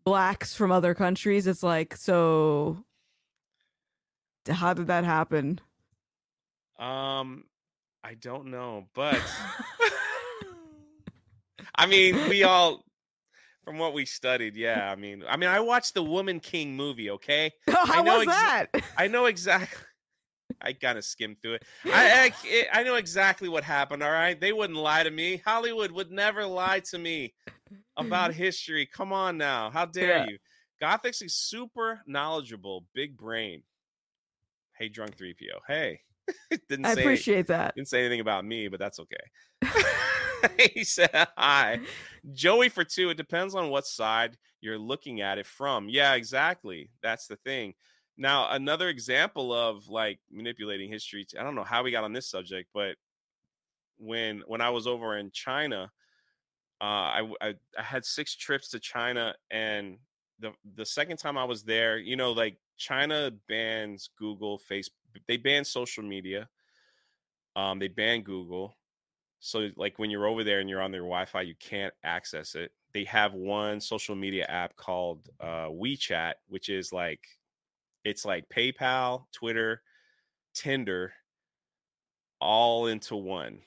C: blacks from other countries, it's like, so how did that happen?
B: um, I don't know, but I mean, we all, from what we studied, yeah. I mean, I mean, I watched the Woman King movie. Okay,
C: how
B: know
C: was
B: exa-
C: that?
B: I know exactly. I kind of skimmed through it. I, I I know exactly what happened. All right, they wouldn't lie to me. Hollywood would never lie to me about history. Come on now, how dare
C: Yeah.
B: you? Gothix is super knowledgeable, big brain. Hey, Drunk3po. Hey, didn't
C: I appreciate that.
B: didn't say anything about me, but that's okay. he said hi. Joey for two. It depends on what side you're looking at it from. Yeah, exactly. That's the thing. Now, another example of like manipulating history. I don't know how we got on this subject, but when when I was over in China, uh, I, I I had six trips to China, and the the second time I was there, you know, like China bans Google, Facebook, they ban social media. Um, they ban Google. So like when you're over there and you're on their Wi-Fi, you can't access it. They have one social media app called uh, WeChat, which is like it's like PayPal, Twitter, Tinder, all into one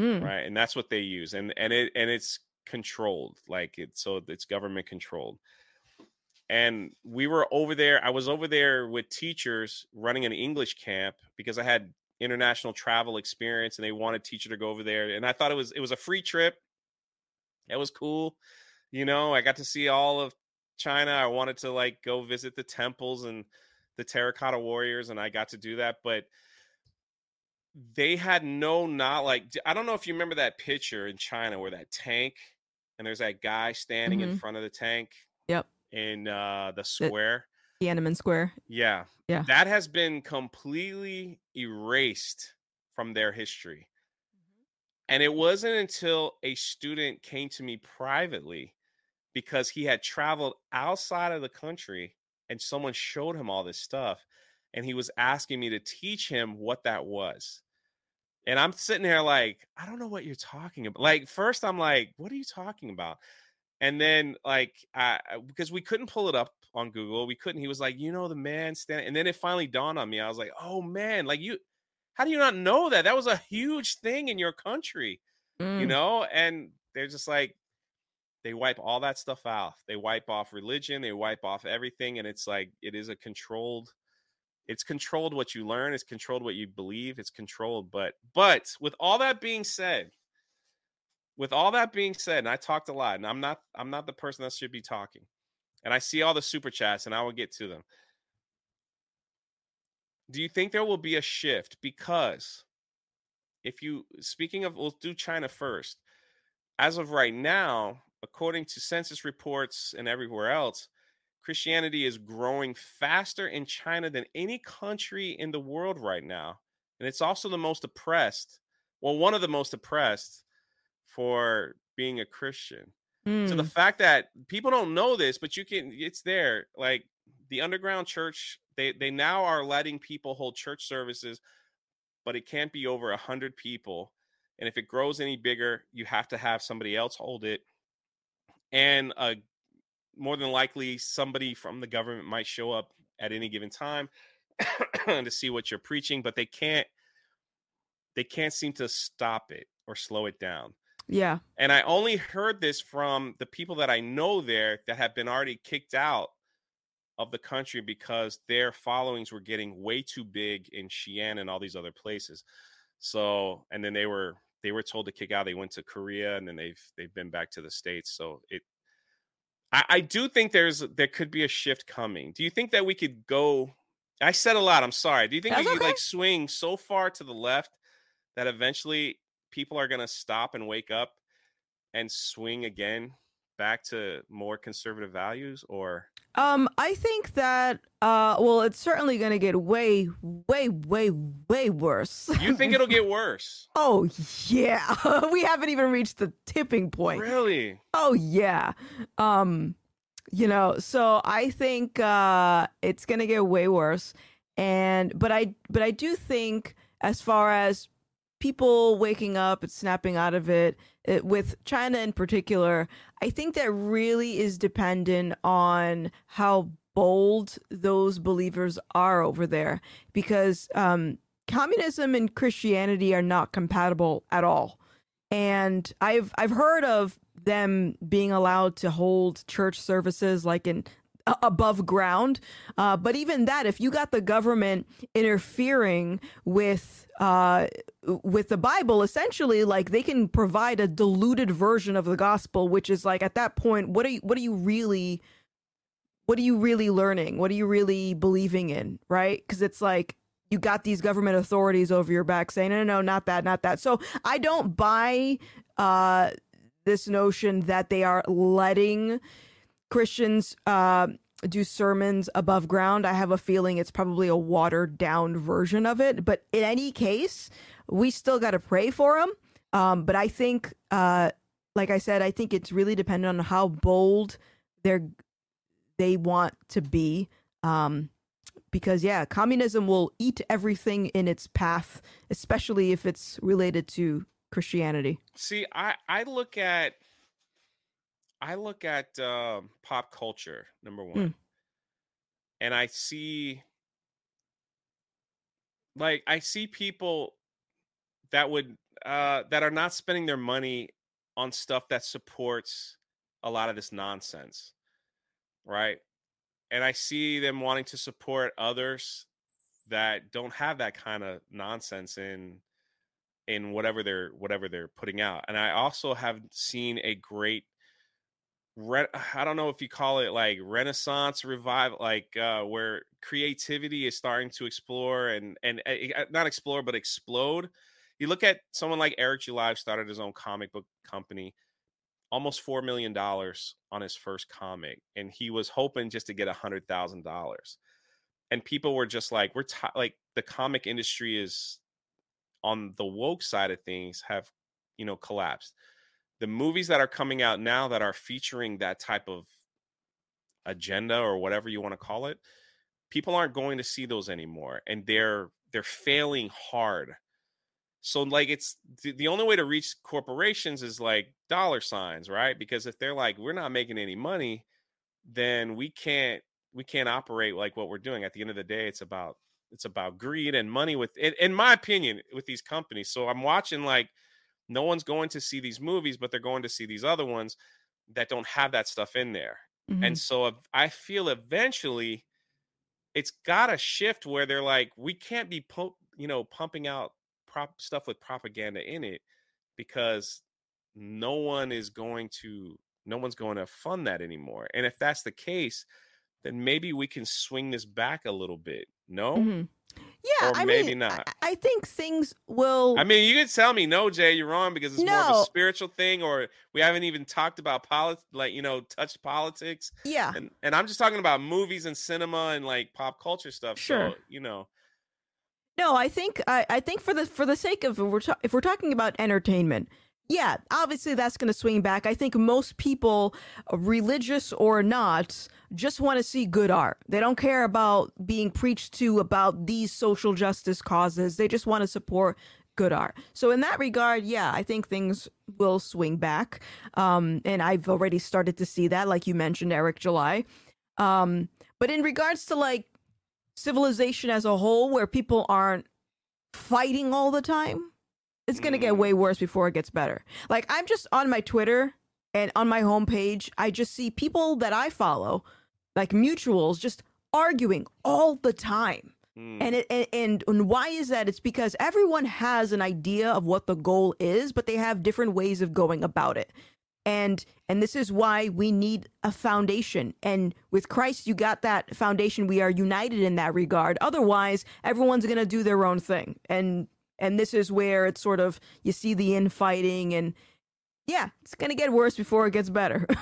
C: Mm.
B: right? And that's what they use and and it and it's controlled like it's so it's government controlled. And we were over there i was over there with teachers running an english camp because i had international travel experience and they wanted teacher to go over there and i thought it was it was a free trip. It was cool you know? I got to see all of china i wanted to like go visit the temples and the terracotta warriors and i got to do that but they had no not like I don't know if you remember that picture in China where that tank and there's that guy standing in
C: Mhm.
B: front of the tank
C: Yep.
B: in uh the square.
C: Tiananmen Square.
B: yeah.
C: Yeah.
B: That has been completely erased from their history. And it wasn't until a student came to me privately because he had traveled outside of the country and someone showed him all this stuff and he was asking me to teach him what that was. And I'm sitting there like, I don't know what you're talking about. Like first I'm like, what are you talking about? And then like I because we couldn't pull it up on Google. We couldn't. He was like, you know, the man standing and then it finally dawned on me. I was like, oh man, like you how do you not know that? That was a huge thing in your country you
C: Mm.
B: know and they're just like they wipe all that stuff off. They wipe off religion they wipe off everything and it's like it is a controlled it's controlled what you learn it's controlled what you believe it's controlled but but with all that being said with all that being said and i talked a lot and i'm not i'm not the person that should be talking and i see all the super chats and i will get to them. Do you think there will be a shift? Because if you speaking of we'll do china first. As of right now according to census reports and everywhere else Christianity is growing faster in China than any country in the world right now. And it's also the most oppressed, well, one of the most oppressed for being a Christian. Mm. So the hmm. fact that people don't know this, but you can, it's there. Like the underground church, they they now are letting people hold church services, but it can't be over a hundred people. And if it grows any bigger, you have to have somebody else hold it. And uh, more than likely, somebody from the government might show up at any given time to see what you're preaching, but they can't they can't seem to stop it or slow it down.
C: Yeah.
B: And I only heard this from the people that I know there that have been already kicked out of the country because their followings were getting way too big in Xi'an and all these other places. So, and then they were they were told to kick out. They went to Korea and then they've they've been back to the states. So it, I, I do think there's there could be a shift coming. Do you think that we could go? I said a lot. I'm sorry. Do you think That's we could okay. like swing so far to the left that eventually people are going to stop and wake up and swing again back to more conservative values or
C: um i think that uh well it's certainly going to get way way way way worse.
B: You think it'll get worse?
C: Oh yeah. We haven't even reached the tipping point.
B: Really?
C: Oh yeah. Um you know so i think uh it's going to get way worse. And but i but i do think as far as people waking up and snapping out of it, it, with China in particular, I think that really is dependent on how bold those believers are over there because um, communism and Christianity are not compatible at all. And I've I've heard of them being allowed to hold church services like in above ground. Uh, but even that, if you got the government interfering with uh, with the Bible, essentially, like they can provide a diluted version of the gospel, which is like at that point, what are you, what are you really, what are you really learning? What are you really believing in? Right? Because it's like you got these government authorities over your back saying, no, no, no, not that, not that. So I don't buy uh, this notion that they are letting Christians uh, do sermons above ground. I have a feeling it's probably a watered down version of it. But in any case, we still got to pray for them. Um, but I think, uh, like I said, I think it's really dependent on how bold they're they want to be. Um, because yeah, communism will eat everything in its path, especially if it's related to Christianity.
B: See, I I look at I look at uh, pop culture number one, mm. and I see like I see people that would uh, that are not spending their money on stuff that supports a lot of this nonsense, right? And I see them wanting to support others that don't have that kind of nonsense in in whatever they're whatever they're putting out. And I also have seen a great re- I don't know if you call it like Renaissance revival, like uh, where creativity is starting to explore and and uh, not explore but explode. You look at someone like Eric July, started his own comic book company, almost four million dollars on his first comic, and he was hoping just to get a hundred thousand dollars. And people were just like, "We're t- like the comic industry is on the woke side of things have you know collapsed." The movies that are coming out now that are featuring that type of agenda or whatever you want to call it people aren't going to see those anymore and they're they're failing hard. So like it's the, only way to reach corporations is like dollar signs right? Because if they're like we're not making any money then we can't we can't operate like what we're doing. At the end of the day it's about it's about greed and money with in my opinion with these companies. So i'm watching like no one's going to see these movies, but they're going to see these other ones that don't have that stuff in there. Mm-hmm. And so I feel eventually it's got to shift where they're like, we can't be, you know, pumping out prop stuff with propaganda in it because no one is going to, no one's going to fund that anymore. And if that's the case, then maybe we can swing this back a little bit. No?
C: Mhm. Yeah,
B: Or
C: I
B: maybe
C: mean,
B: not.
C: I, I think things will.
B: I mean, you can tell me, no, Jay, you're wrong because it's more of a spiritual thing, or we haven't even talked about politics, like you know, touched politics,
C: yeah,
B: and and I'm just talking about movies and cinema and like pop culture stuff.
C: Sure.
B: So, you know,
C: No, I think I, I think for the for the sake of if we're ta- if we're talking about entertainment, yeah, obviously that's going to swing back. I think most people, religious or not, just want to see good art. They don't care about being preached to about these social justice causes. They just want to support good art. So in that regard, yeah, I think things will swing back. Um, and I've already started to see that, like you mentioned, Eric July. Um, but in regards to like civilization as a whole where people aren't fighting all the time it's going to get
B: Mm.
C: way worse before it gets better like i'm just on my twitter and on my homepage i just see people that i follow like mutuals just arguing all the time.
B: Hmm,
C: and it and, and and why is that? It's because everyone has an idea of what the goal is but they have different ways of going about it. And and this is why we need a foundation. And with christ you got that foundation. We are united in that regard. Otherwise everyone's going to do their own thing. And and this is where it's sort of you see the infighting and yeah it's going to get worse before it gets better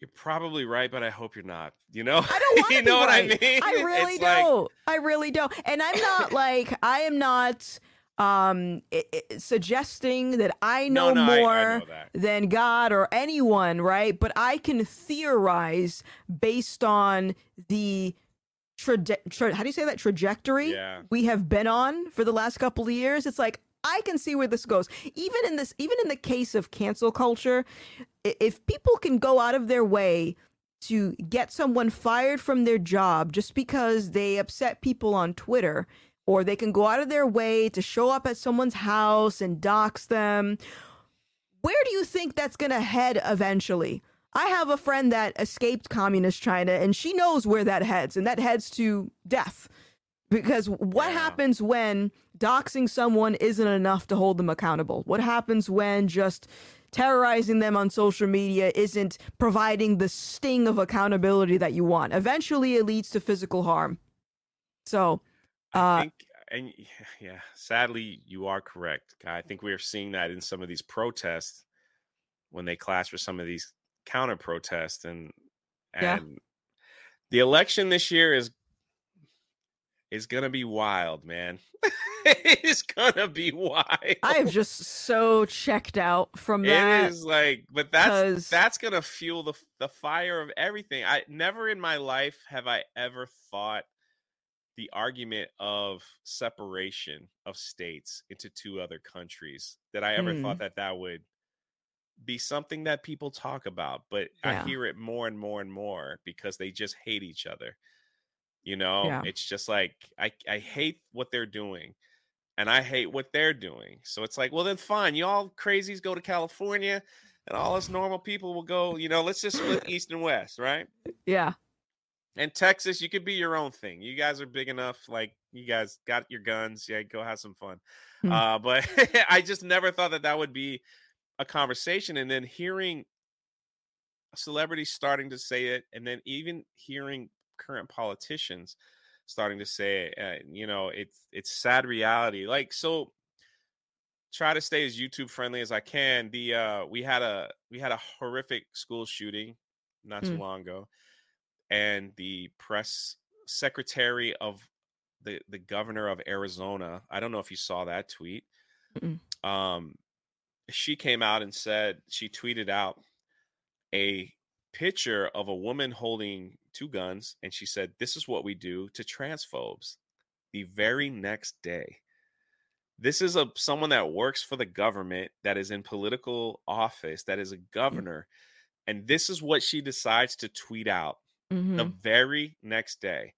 B: you're probably right, but I hope you're not. You know,
C: I don't want to
B: you know
C: be
B: what. I mean?
C: I really
B: It's
C: don't. I really don't. And I'm not like I am not um i- i- suggesting that I know
B: no, no, I- I
C: more
B: know
C: than God or anyone, right? But I can theorize based on the traje- tra- how do you say that trajectory
B: Yeah.
C: we have been on for the last couple of years. It's like I can see where this goes. Even in this, even in the case of cancel culture, if people can go out of their way to get someone fired from their job just because they upset people on Twitter, or they can go out of their way to show up at someone's house and dox them, where do you think that's going to head eventually? I have a friend that escaped communist China and she knows where that heads, and that heads to death. Because what
B: Yeah.
C: happens when doxing someone isn't enough to hold them accountable? What happens when just terrorizing them on social media isn't providing the sting of accountability that you want? Eventually, it leads to physical harm. So,
B: I
C: uh,
B: think, and yeah, sadly, you are correct. I think we are seeing that in some of these protests when they clash with some of these counter protests, and
C: Yeah.
B: and the election this year is is gonna be wild, man. it's gonna be wild.
C: I am just so checked out from that.
B: It is like, but that's
C: 'cause-
B: that's gonna fuel the the fire of everything. I never in my life have I ever thought the argument of separation of states into two other countries that I ever
C: Hmm.
B: thought that that would be something that people talk about. But
C: Yeah.
B: I hear it more and more and more because they just hate each other. You know,
C: Yeah.
B: it's just like I I hate what they're doing and I hate what they're doing. So it's like, well, then fine. You all crazies go to California, and all us normal people will go. You know, let's just split east and west, right?
C: yeah.
B: And Texas, you could be your own thing. You guys are big enough. Like you guys got your guns. Yeah, go have some fun.
C: Hmm.
B: Uh, but I just never thought that that would be a conversation. And then hearing celebrities starting to say it, and then even hearing current politicians starting to say uh, you know, it's it's sad reality. Like so, try to stay as YouTube friendly as I can. The uh, we had a we had a horrific school shooting not too
C: Mm.
B: long ago, and the press secretary of the the governor of Arizona. I don't know if you saw that tweet.
C: Mm-mm.
B: Um, she came out and said she tweeted out a picture of a woman holding two guns, and she said, "This is what we do to transphobes." The very next day, this is a someone that works for the government that is in political office that is a governor, and this is what she decides to tweet out
C: Mhm.
B: the very next day.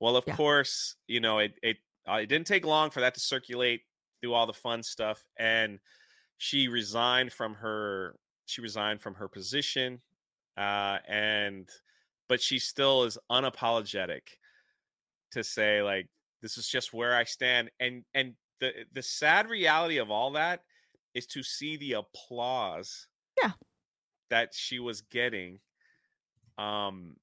B: Well, of
C: Yeah.
B: course, you know it. It uh, it didn't take long for that to circulate through all the fun stuff, and she resigned from her. She resigned from her position, uh, and but she still is unapologetic to say like this is just where I stand, and and the the sad reality of all that is to see the applause
C: Yeah.
B: that she was getting um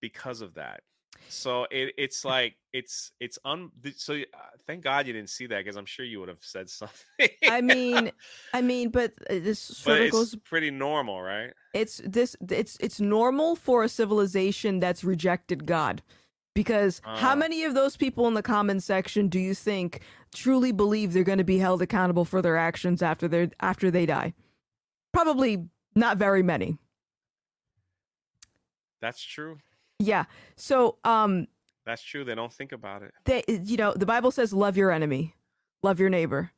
B: because of that so it, it's like it's it's un so uh, thank god you didn't see that because i'm sure you would have said something
C: I mean, I mean, but uh, this sort
B: but
C: of
B: it's
C: goes.
B: pretty normal right
C: It's this. It's it's normal for a civilization that's rejected God, because how
B: Ah.
C: many of those people in the comment section do you think truly believe they're going to be held accountable for their actions after they after they die? Probably not very many.
B: that's true
C: Yeah. So, um,
B: that's true they don't think about it
C: they, you know, the Bible says, "Love your enemy, love your neighbor."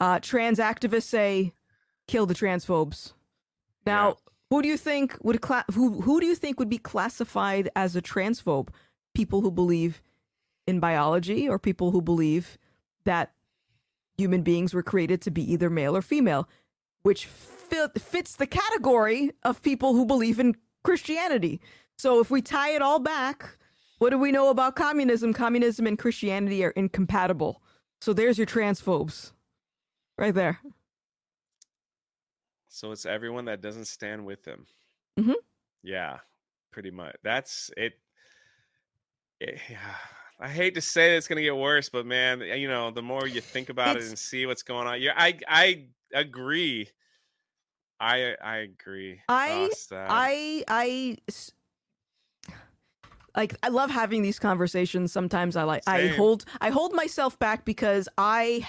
C: Uh, trans activists say, "Kill the transphobes." Now,
B: Yeah.
C: who do you think would cla- who who do you think would be classified as a transphobe? People who believe in biology, or people who believe that human beings were created to be either male or female, which fit, fits the category of people who believe in Christianity. So, if we tie it all back, what do we know about communism? Communism and Christianity are incompatible. So there's your transphobes, right there.
B: so it's everyone that doesn't stand with them
C: Mhm.
B: yeah pretty much that's it, it yeah. I hate to say it's gonna get worse, but man, you know, the more you think about it and see what's going on, yeah, I I agree. I I agree.
C: I-. I I like I love having these conversations. Sometimes I like I hold I hold myself back because I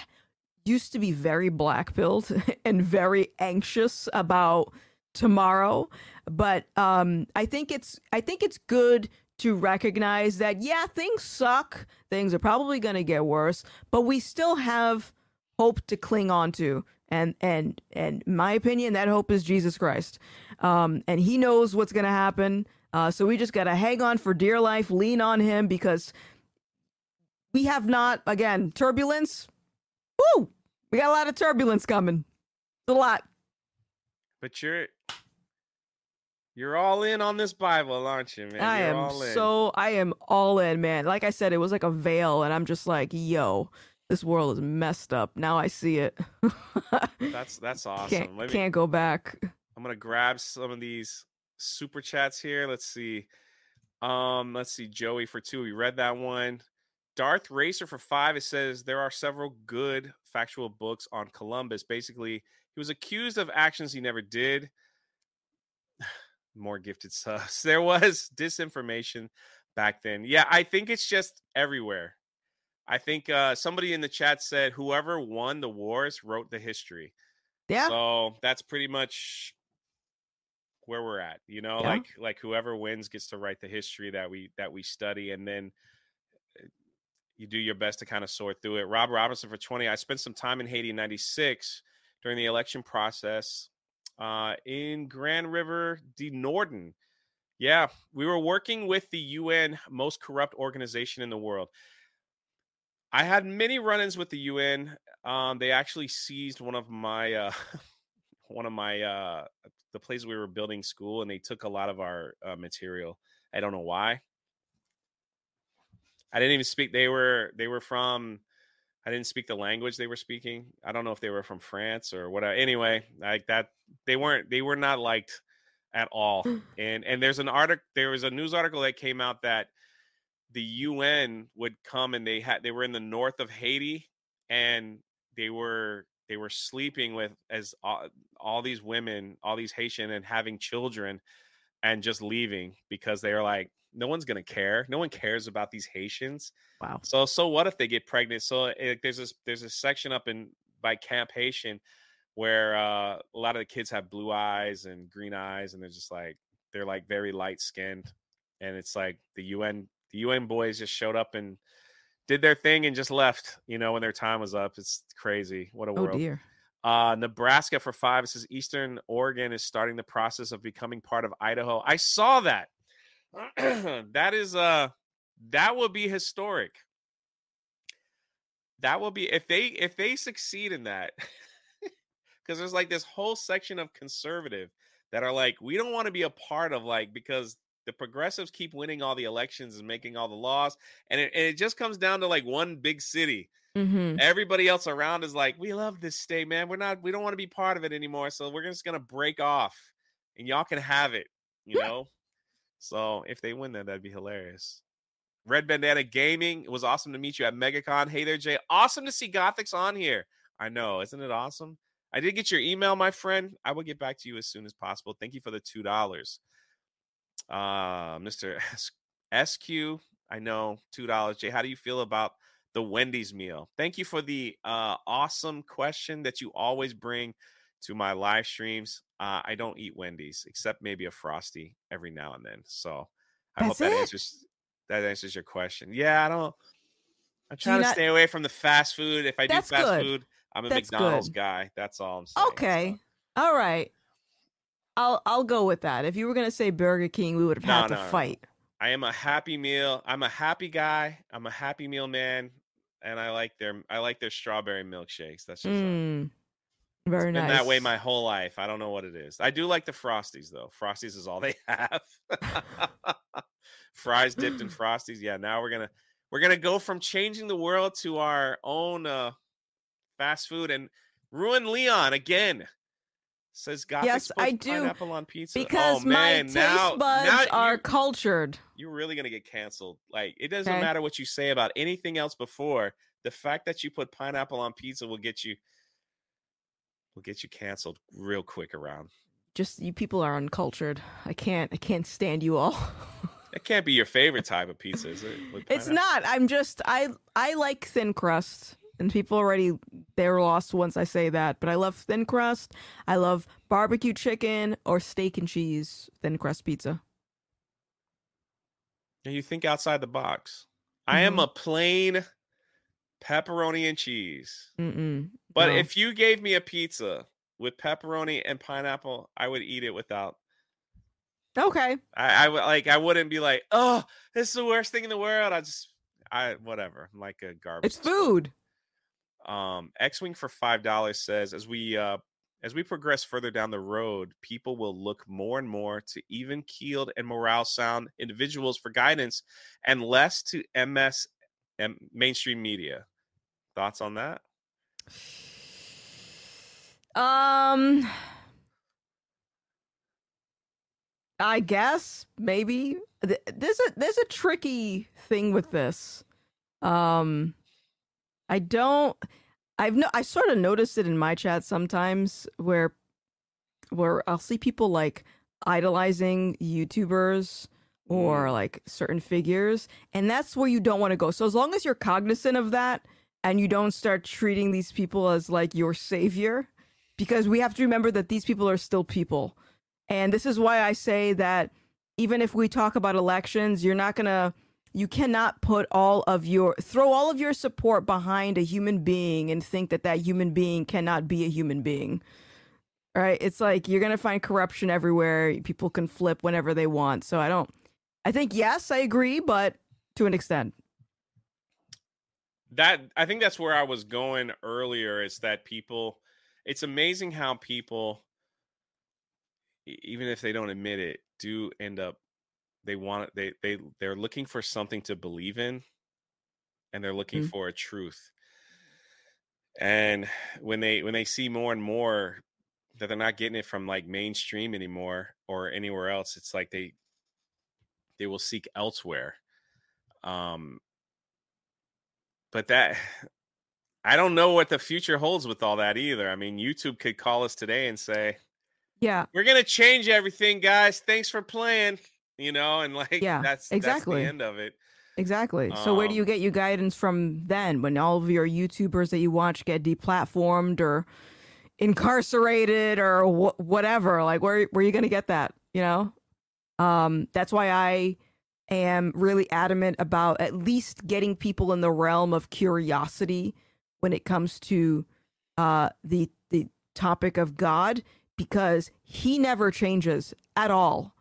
C: used to be very black pilled and very anxious about tomorrow. But um I think it's I think it's good to recognize that yeah, things suck. Things are probably going to get worse, but we still have hope to cling on to. And and and my opinion, that hope is Jesus Christ. Um, and He knows what's going to happen. Uh, so we just got to hang on for dear life, lean on Him because we have not again turbulence. Woo! We got a lot of turbulence coming. It's a lot.
B: but you're you're all in on this Bible, aren't you, man?
C: I
B: You're
C: am
B: all in.
C: so I am all in, man. Like I said, it was like a veil, and I'm just like, yo, this world is messed up. Now I see it.
B: that's that's awesome.
C: can't
B: me,
C: can't go back.
B: I'm gonna grab some of these super chats here. Let's see. Um, let's see. Joey for two. We read that one. Darth Racer for five. It says there are several good factual books on Columbus. Basically, he was accused of actions he never did. More gifted subs. There was disinformation back then. Yeah, I think it's just everywhere. I think uh, somebody in the chat said whoever won the wars wrote the history.
C: Yeah.
B: So that's pretty much where we're at. You know,
C: Yeah.
B: like like whoever wins gets to write the history that we that we study, and then uh, you do your best to kind of sort through it. Rob Robinson for twenty. I spent some time in Haiti in '96 during the election process uh, in Grand River de Norden. Yeah, we were working with the UN most corrupt organization in the world. I had many run-ins with the UN. Um, they actually seized one of my uh, one of my uh, the place we were building school, and they took a lot of our uh, material. I don't know why. I didn't even speak. They were they were from. I didn't speak the language they were speaking. I don't know if they were from France or what. Anyway, like that, they weren't. They were not liked at all. And and there's an article. There was a news article that came out that the UN would come and they had they were in the north of Haiti and they were they were sleeping with as all, all these women, all these Haitian and having children and just leaving because they were like no one's going to care. No one cares about these Haitians.
C: Wow.
B: So so what if they get pregnant? So it, there's this there's a section up in by Cap-Haïtien where uh, a lot of the kids have blue eyes and green eyes and they're just like they're like very light skinned and it's like the UN the UN boys just showed up and did their thing and just left, you know, when their time was up. It's crazy. What a
C: Oh
B: world.
C: dear.
B: Uh, Nebraska for five. It says Eastern Oregon is starting the process of becoming part of Idaho. I saw that. that is uh that will be historic. That will be if they if they succeed in that. Because there's like this whole section of conservative that are like, we don't want to be a part of like because the progressives keep winning all the elections and making all the laws, and it, and it just comes down to like one big city
C: Mm-hmm.
B: everybody else around is like, we love this state, man. We're not, we don't want to be part of it anymore. So we're just gonna break off, and y'all can have it. You know, So if they win that, that'd be hilarious. Red Bandana Gaming. It was awesome to meet you at MegaCon. Hey there, Jay. Awesome to see Gothix on here. I know, isn't it awesome? I did get your email, my friend. I will get back to you as soon as possible. Thank you for the two dollars, uh, Mister SQ. I know two dollars. Jay, how do you feel about the Wendy's meal? Thank you for the uh, awesome question that you always bring to my live streams. Uh, I don't eat Wendy's except maybe a frosty every now and then. So I
C: That's
B: hope that
C: it?
B: answers that answers your question. Yeah, I don't. I'm
C: Do
B: trying to
C: not-
B: stay away from the fast food. If I do fast
C: good.
B: food, I'm a
C: That's
B: McDonald's
C: good.
B: guy. That's all I'm saying.
C: Okay.
B: So-
C: All right. I'll I'll go with that. If you were gonna say Burger King, we would have
B: No,
C: had to
B: no, no.
C: fight.
B: I am a happy meal. I'm a happy guy. I'm a happy meal man, and I like their I like their strawberry milkshakes. That's just
C: Mm, very
B: been
C: nice.
B: that way my whole life. I don't know what it is. I do like the frosties though. Frosties is all they have. Fries dipped in frosties. Yeah, now we're gonna we're gonna go from changing the world to our own uh fast food and ruin Leon again. Says Gothic
C: Yes, I do,
B: pineapple on pizza.
C: Oh, because
B: oh, man,
C: my taste
B: now,
C: buds
B: now
C: are
B: you-
C: cultured.
B: you're really gonna get canceled. Like it doesn't
C: Okay.
B: matter what you say about anything else before. The fact that you put pineapple on pizza will get you will get you canceled real quick around.
C: Just you people are uncultured. I can't I can't stand you all.
B: That can't be your favorite type of pizza, is it?
C: it's not. I'm just I I like thin crust. And people already they're lost once I say that, but I love thin crust. I love barbecue chicken or steak and cheese thin crust pizza.
B: And you think outside the box. I am
C: Mhm.
B: a plain pepperoni and cheese.
C: Mm-mm.
B: But
C: No.
B: if you gave me a pizza with pepperoni and pineapple, I would eat it without.
C: Okay.
B: I, I would like. I wouldn't be like, "Oh, this is the worst thing in the world." I just, I whatever. I'm like a garbage.
C: It's food.
B: Um, X Wing for five dollars says, as we uh, as we progress further down the road, people will look more and more to even keeled and morale sound individuals for guidance, and less to MS and mainstream media. Thoughts on that?
C: Um I guess maybe there's a there's a tricky thing with this. Um I don't I've no I sort of noticed it in my chat sometimes where where I'll see people like idolizing YouTubers or mm. like certain figures and that's where you don't want to go. So as long as you're cognizant of that and you don't start treating these people as like your savior because we have to remember that these people are still people. And this is why I say that even if we talk about elections, you're not going to you cannot put all of your throw all of your support behind a human being and think that that human being cannot be a human being. Right? It's like you're going to find corruption everywhere. People can flip whenever they want. So I don't I think yes, I agree, but to an extent.
B: that I think that's where I was going earlier is that people it's amazing how people even if they don't admit it do end up they want it they they they're looking for something to believe in and they're looking
C: Mm.
B: for a truth and when they when they see more and more that they're not getting it from like mainstream anymore or anywhere else it's like they they will seek elsewhere um but that I don't know what the future holds with all that either. I mean, YouTube could call us today and say,
C: Yeah.
B: "We're going to change everything, guys. Thanks for playing." You know, and like
C: Yeah,
B: that's
C: exactly.
B: that's the end of it.
C: Exactly. So where do
B: Um,
C: you get your guidance from then when all of your YouTubers that you watch get deplatformed or incarcerated or wh- whatever? Like where where are you going to get that, you know? Um that's why I am really adamant about at least getting people in the realm of curiosity when it comes to uh the the topic of God because he never changes at all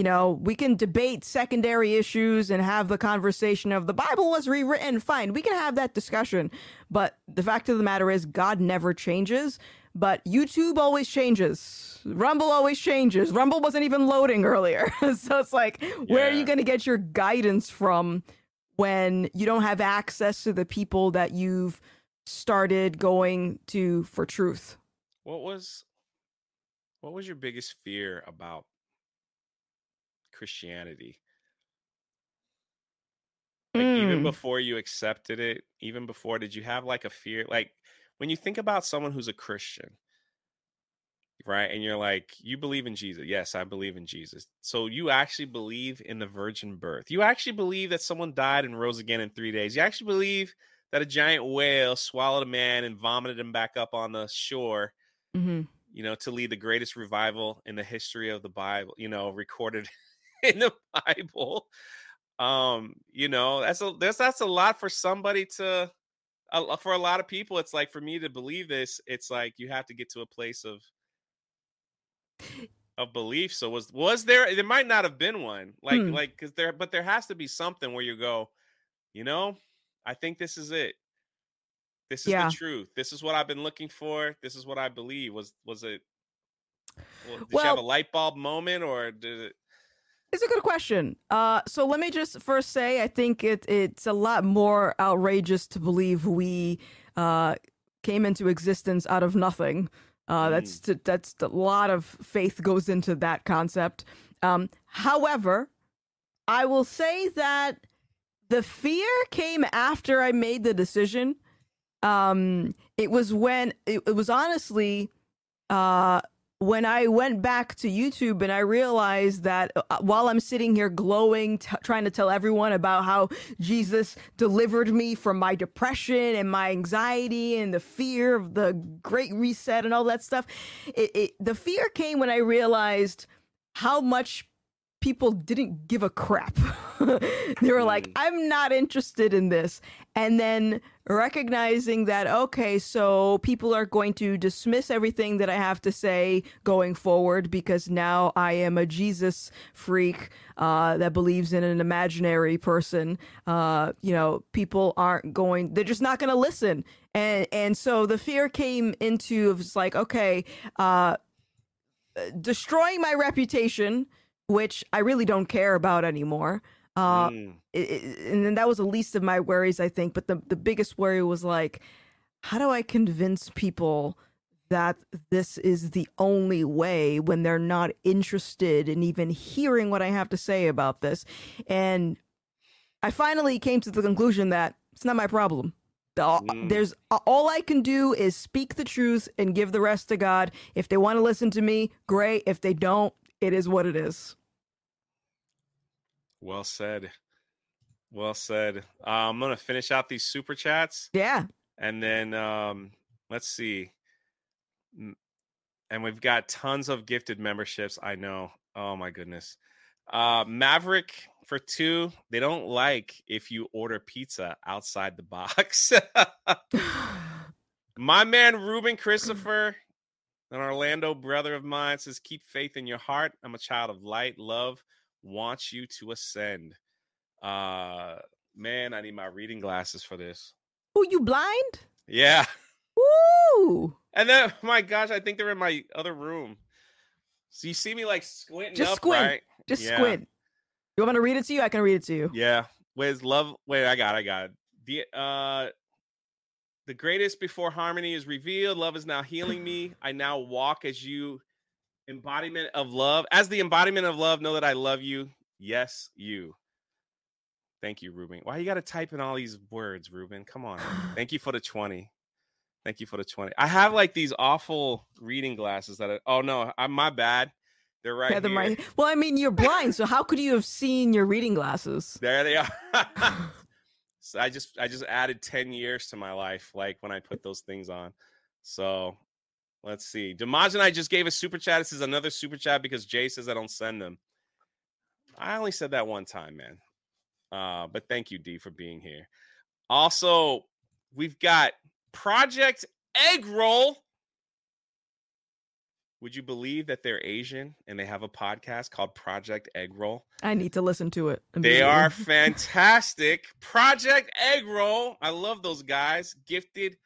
C: you know, we can debate secondary issues and have the conversation of the Bible was rewritten. Fine, we can have that discussion. But the fact of the matter is, God never changes. But YouTube always changes. Rumble always changes. Rumble wasn't even loading earlier. so it's like, where are you going to get your guidance from when you don't have access to the people that you've started going to for truth?
B: What was what was your biggest fear about Christianity? Like even
C: Mm.
B: before you accepted it, even before, did you have like a fear? Like when you think about someone who's a Christian, right? And you're like, you believe in Jesus. Yes, I believe in Jesus. So you actually believe in the virgin birth. You actually believe that someone died and rose again in three days. You actually believe that a giant whale swallowed a man and vomited him back up on the shore,
C: hmm
B: you know, to lead the greatest revival in the history of the Bible, you know, recorded in the Bible. Um, you know, that's a that's that's a lot for somebody to lo- for a lot of people it's like for me to believe this it's like you have to get to a place of of belief so was was there there might not have been one like
C: Hmm.
B: like because there but there has to be something where you go you know i think this is it this is
C: Yeah.
B: the truth this is what i've been looking for this is what i believe was was it well, did you have a light bulb moment or did it
C: It's a good question. Uh, so let me just first say, I think it it's a lot more outrageous to believe we uh, came into existence out of nothing. Uh, that's to, that's a lot of faith goes into that concept. Um, however, I will say that the fear came after I made the decision. Um, it was when it, it was honestly uh, when I went back to YouTube and I realized that uh, while I'm sitting here glowing, t- trying to tell everyone about how Jesus delivered me from my depression and my anxiety and the fear of the great reset and all that stuff, it, it, the fear came when I realized how much people didn't give a crap. they were like. I'm not interested in this. And then recognizing that, okay, so people are going to dismiss everything that I have to say going forward because now I am a Jesus freak uh, that believes in an imaginary person. Uh, you know, people aren't going, they're just not going to listen. And, and so the fear came into, it's like, okay, uh, destroying my reputation, which I really don't care about anymore. Uh,
B: Mm,
C: it, it- and then that was the least of my worries, I think. But the the biggest worry was like, how do I convince people that this is the only way when they're not interested in even hearing what I have to say about this? And I finally came to the conclusion that it's not my problem. The-
B: Mm.
C: There's all I can do is speak the truth and give the rest to God. If they want to listen to me, great. If they don't, it is what it is.
B: Well said. Well said. Uh, i'm gonna finish out these super chats.
C: Yeah.
B: and then um let's see. And we've got tons of gifted memberships i know. Oh my goodness. Uh maverick for two they don't like if you order pizza outside the box. My man ruben christopher an orlando brother of mine says keep faith in your heart. I'm a child of light love wants you to ascend uh man i need my reading glasses for this
C: Oh, you blind?
B: yeah
C: Woo!
B: And then, my gosh, I think they're in my other room. So you see me like squinting
C: Just
B: up,
C: squint.
B: right?
C: Just
B: Yeah.
C: squint. You want me to read it to you? I can read it to you.
B: Yeah. Where's love? Wait, I got, it, I got it. The uh, the greatest before harmony is revealed. Love is now healing me. I now walk as you, embodiment of love. As the embodiment of love, know that I love you. Yes, you. Thank you, Ruben. Why you got to type in all these words, Ruben? Come on. Thank you for the twenty. Thank you for the 20. I have like these awful reading glasses that are, oh no, I'm my bad. They're right
C: Yeah, them
B: here.
C: right- Well, I mean, you're blind, so how could you have seen your reading glasses?
B: There they are. so I just I just added 10 years to my life like when I put those things on. So let's see. Damaj and I just gave a super chat. This is another super chat because Jay says I don't send them. I only said that one time, man. Uh, but thank you, D, for being here. Also, we've got Project Egg Roll. Would you believe that they're Asian and they have a podcast called Project Egg Roll?
C: I need to listen to it.
B: They are fantastic. Project Egg Roll. I love those guys. Gifted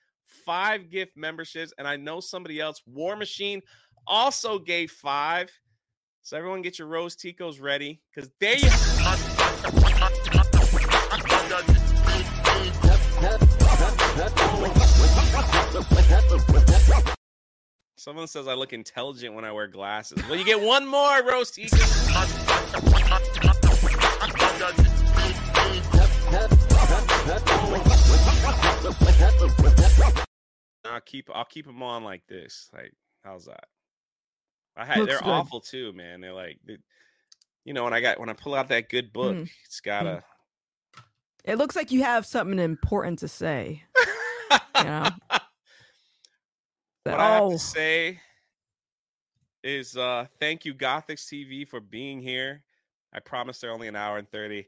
B: five gift memberships. And I know somebody else, War Machine, also gave five. So everyone get your Rose Ticos ready because they Someone says I look intelligent when I wear glasses. Well, you get one more Rose Ticos. I'll keep I'll keep them on like this. Like, how's that? I had
C: Looks
B: they're
C: good.
B: awful too, man. They're like, they, you know, when I got when I pull out that good book,
C: Mm.
B: it's gotta.
C: It looks like you have something important to say. Yeah.
B: what I have
C: oh,
B: to say is uh thank you Gothix TV for being here. I promise they're only an hour and 30.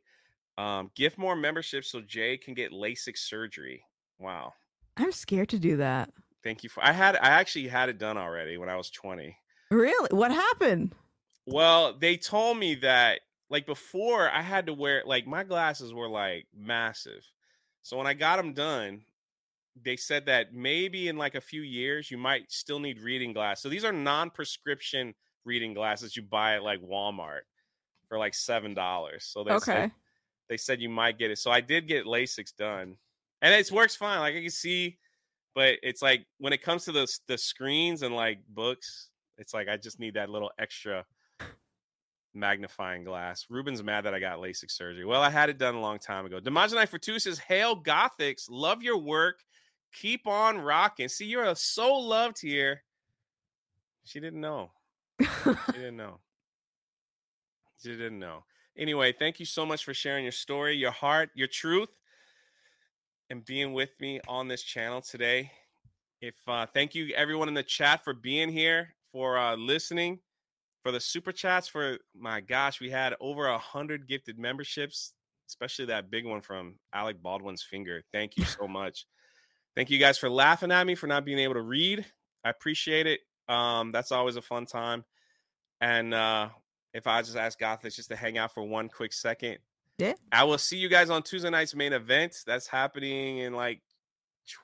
B: Um gift more memberships so Jay can get LASIK surgery. Wow.
C: I'm scared to do that.
B: Thank you for I had I actually had it done already when I was 20.
C: Really? What happened?
B: Well, they told me that like before I had to wear like my glasses were like massive. So when I got them done, they said that maybe in like a few years you might still need reading glasses. So these are non-prescription reading glasses you buy at like Walmart for like seven dollars. So they
C: Okay.
B: said, they said you might get it. So I did get LASIK done, and it works fine. Like I can see, but it's like when it comes to the the screens and like books, it's like I just need that little extra magnifying glass. Ruben's mad that I got LASIK surgery. Well, I had it done a long time ago. Demogenite for two says, "Hail Gothix, love your work. Keep on rocking." See, you're so loved here. She didn't know. She didn't know. She didn't know. Anyway, thank you so much for sharing your story, your heart, your truth, and being with me on this channel today. If uh, thank you everyone in the chat for being here, for uh, listening, for the super chats. For my gosh, we had over a hundred gifted memberships, especially that big one from Alec Baldwin's finger. Thank you so much. Thank you guys for laughing at me for not being able to read. I appreciate it. Um, that's always a fun time. And uh, if I just ask Gothix just to hang out for one quick second,
C: Yeah.
B: I will see you guys on Tuesday night's main event. That's happening in like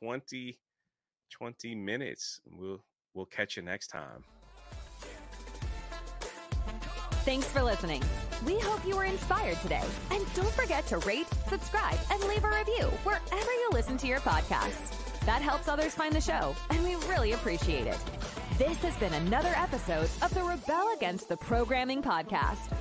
B: 20, 20 minutes. We'll we'll catch you next time.
A: Thanks for listening. We hope you were inspired today. And don't forget to rate, subscribe, and leave a review wherever you listen to your podcasts. That helps others find the show, and we really appreciate it. This has been another episode of the Rebel Against the Programming Podcast.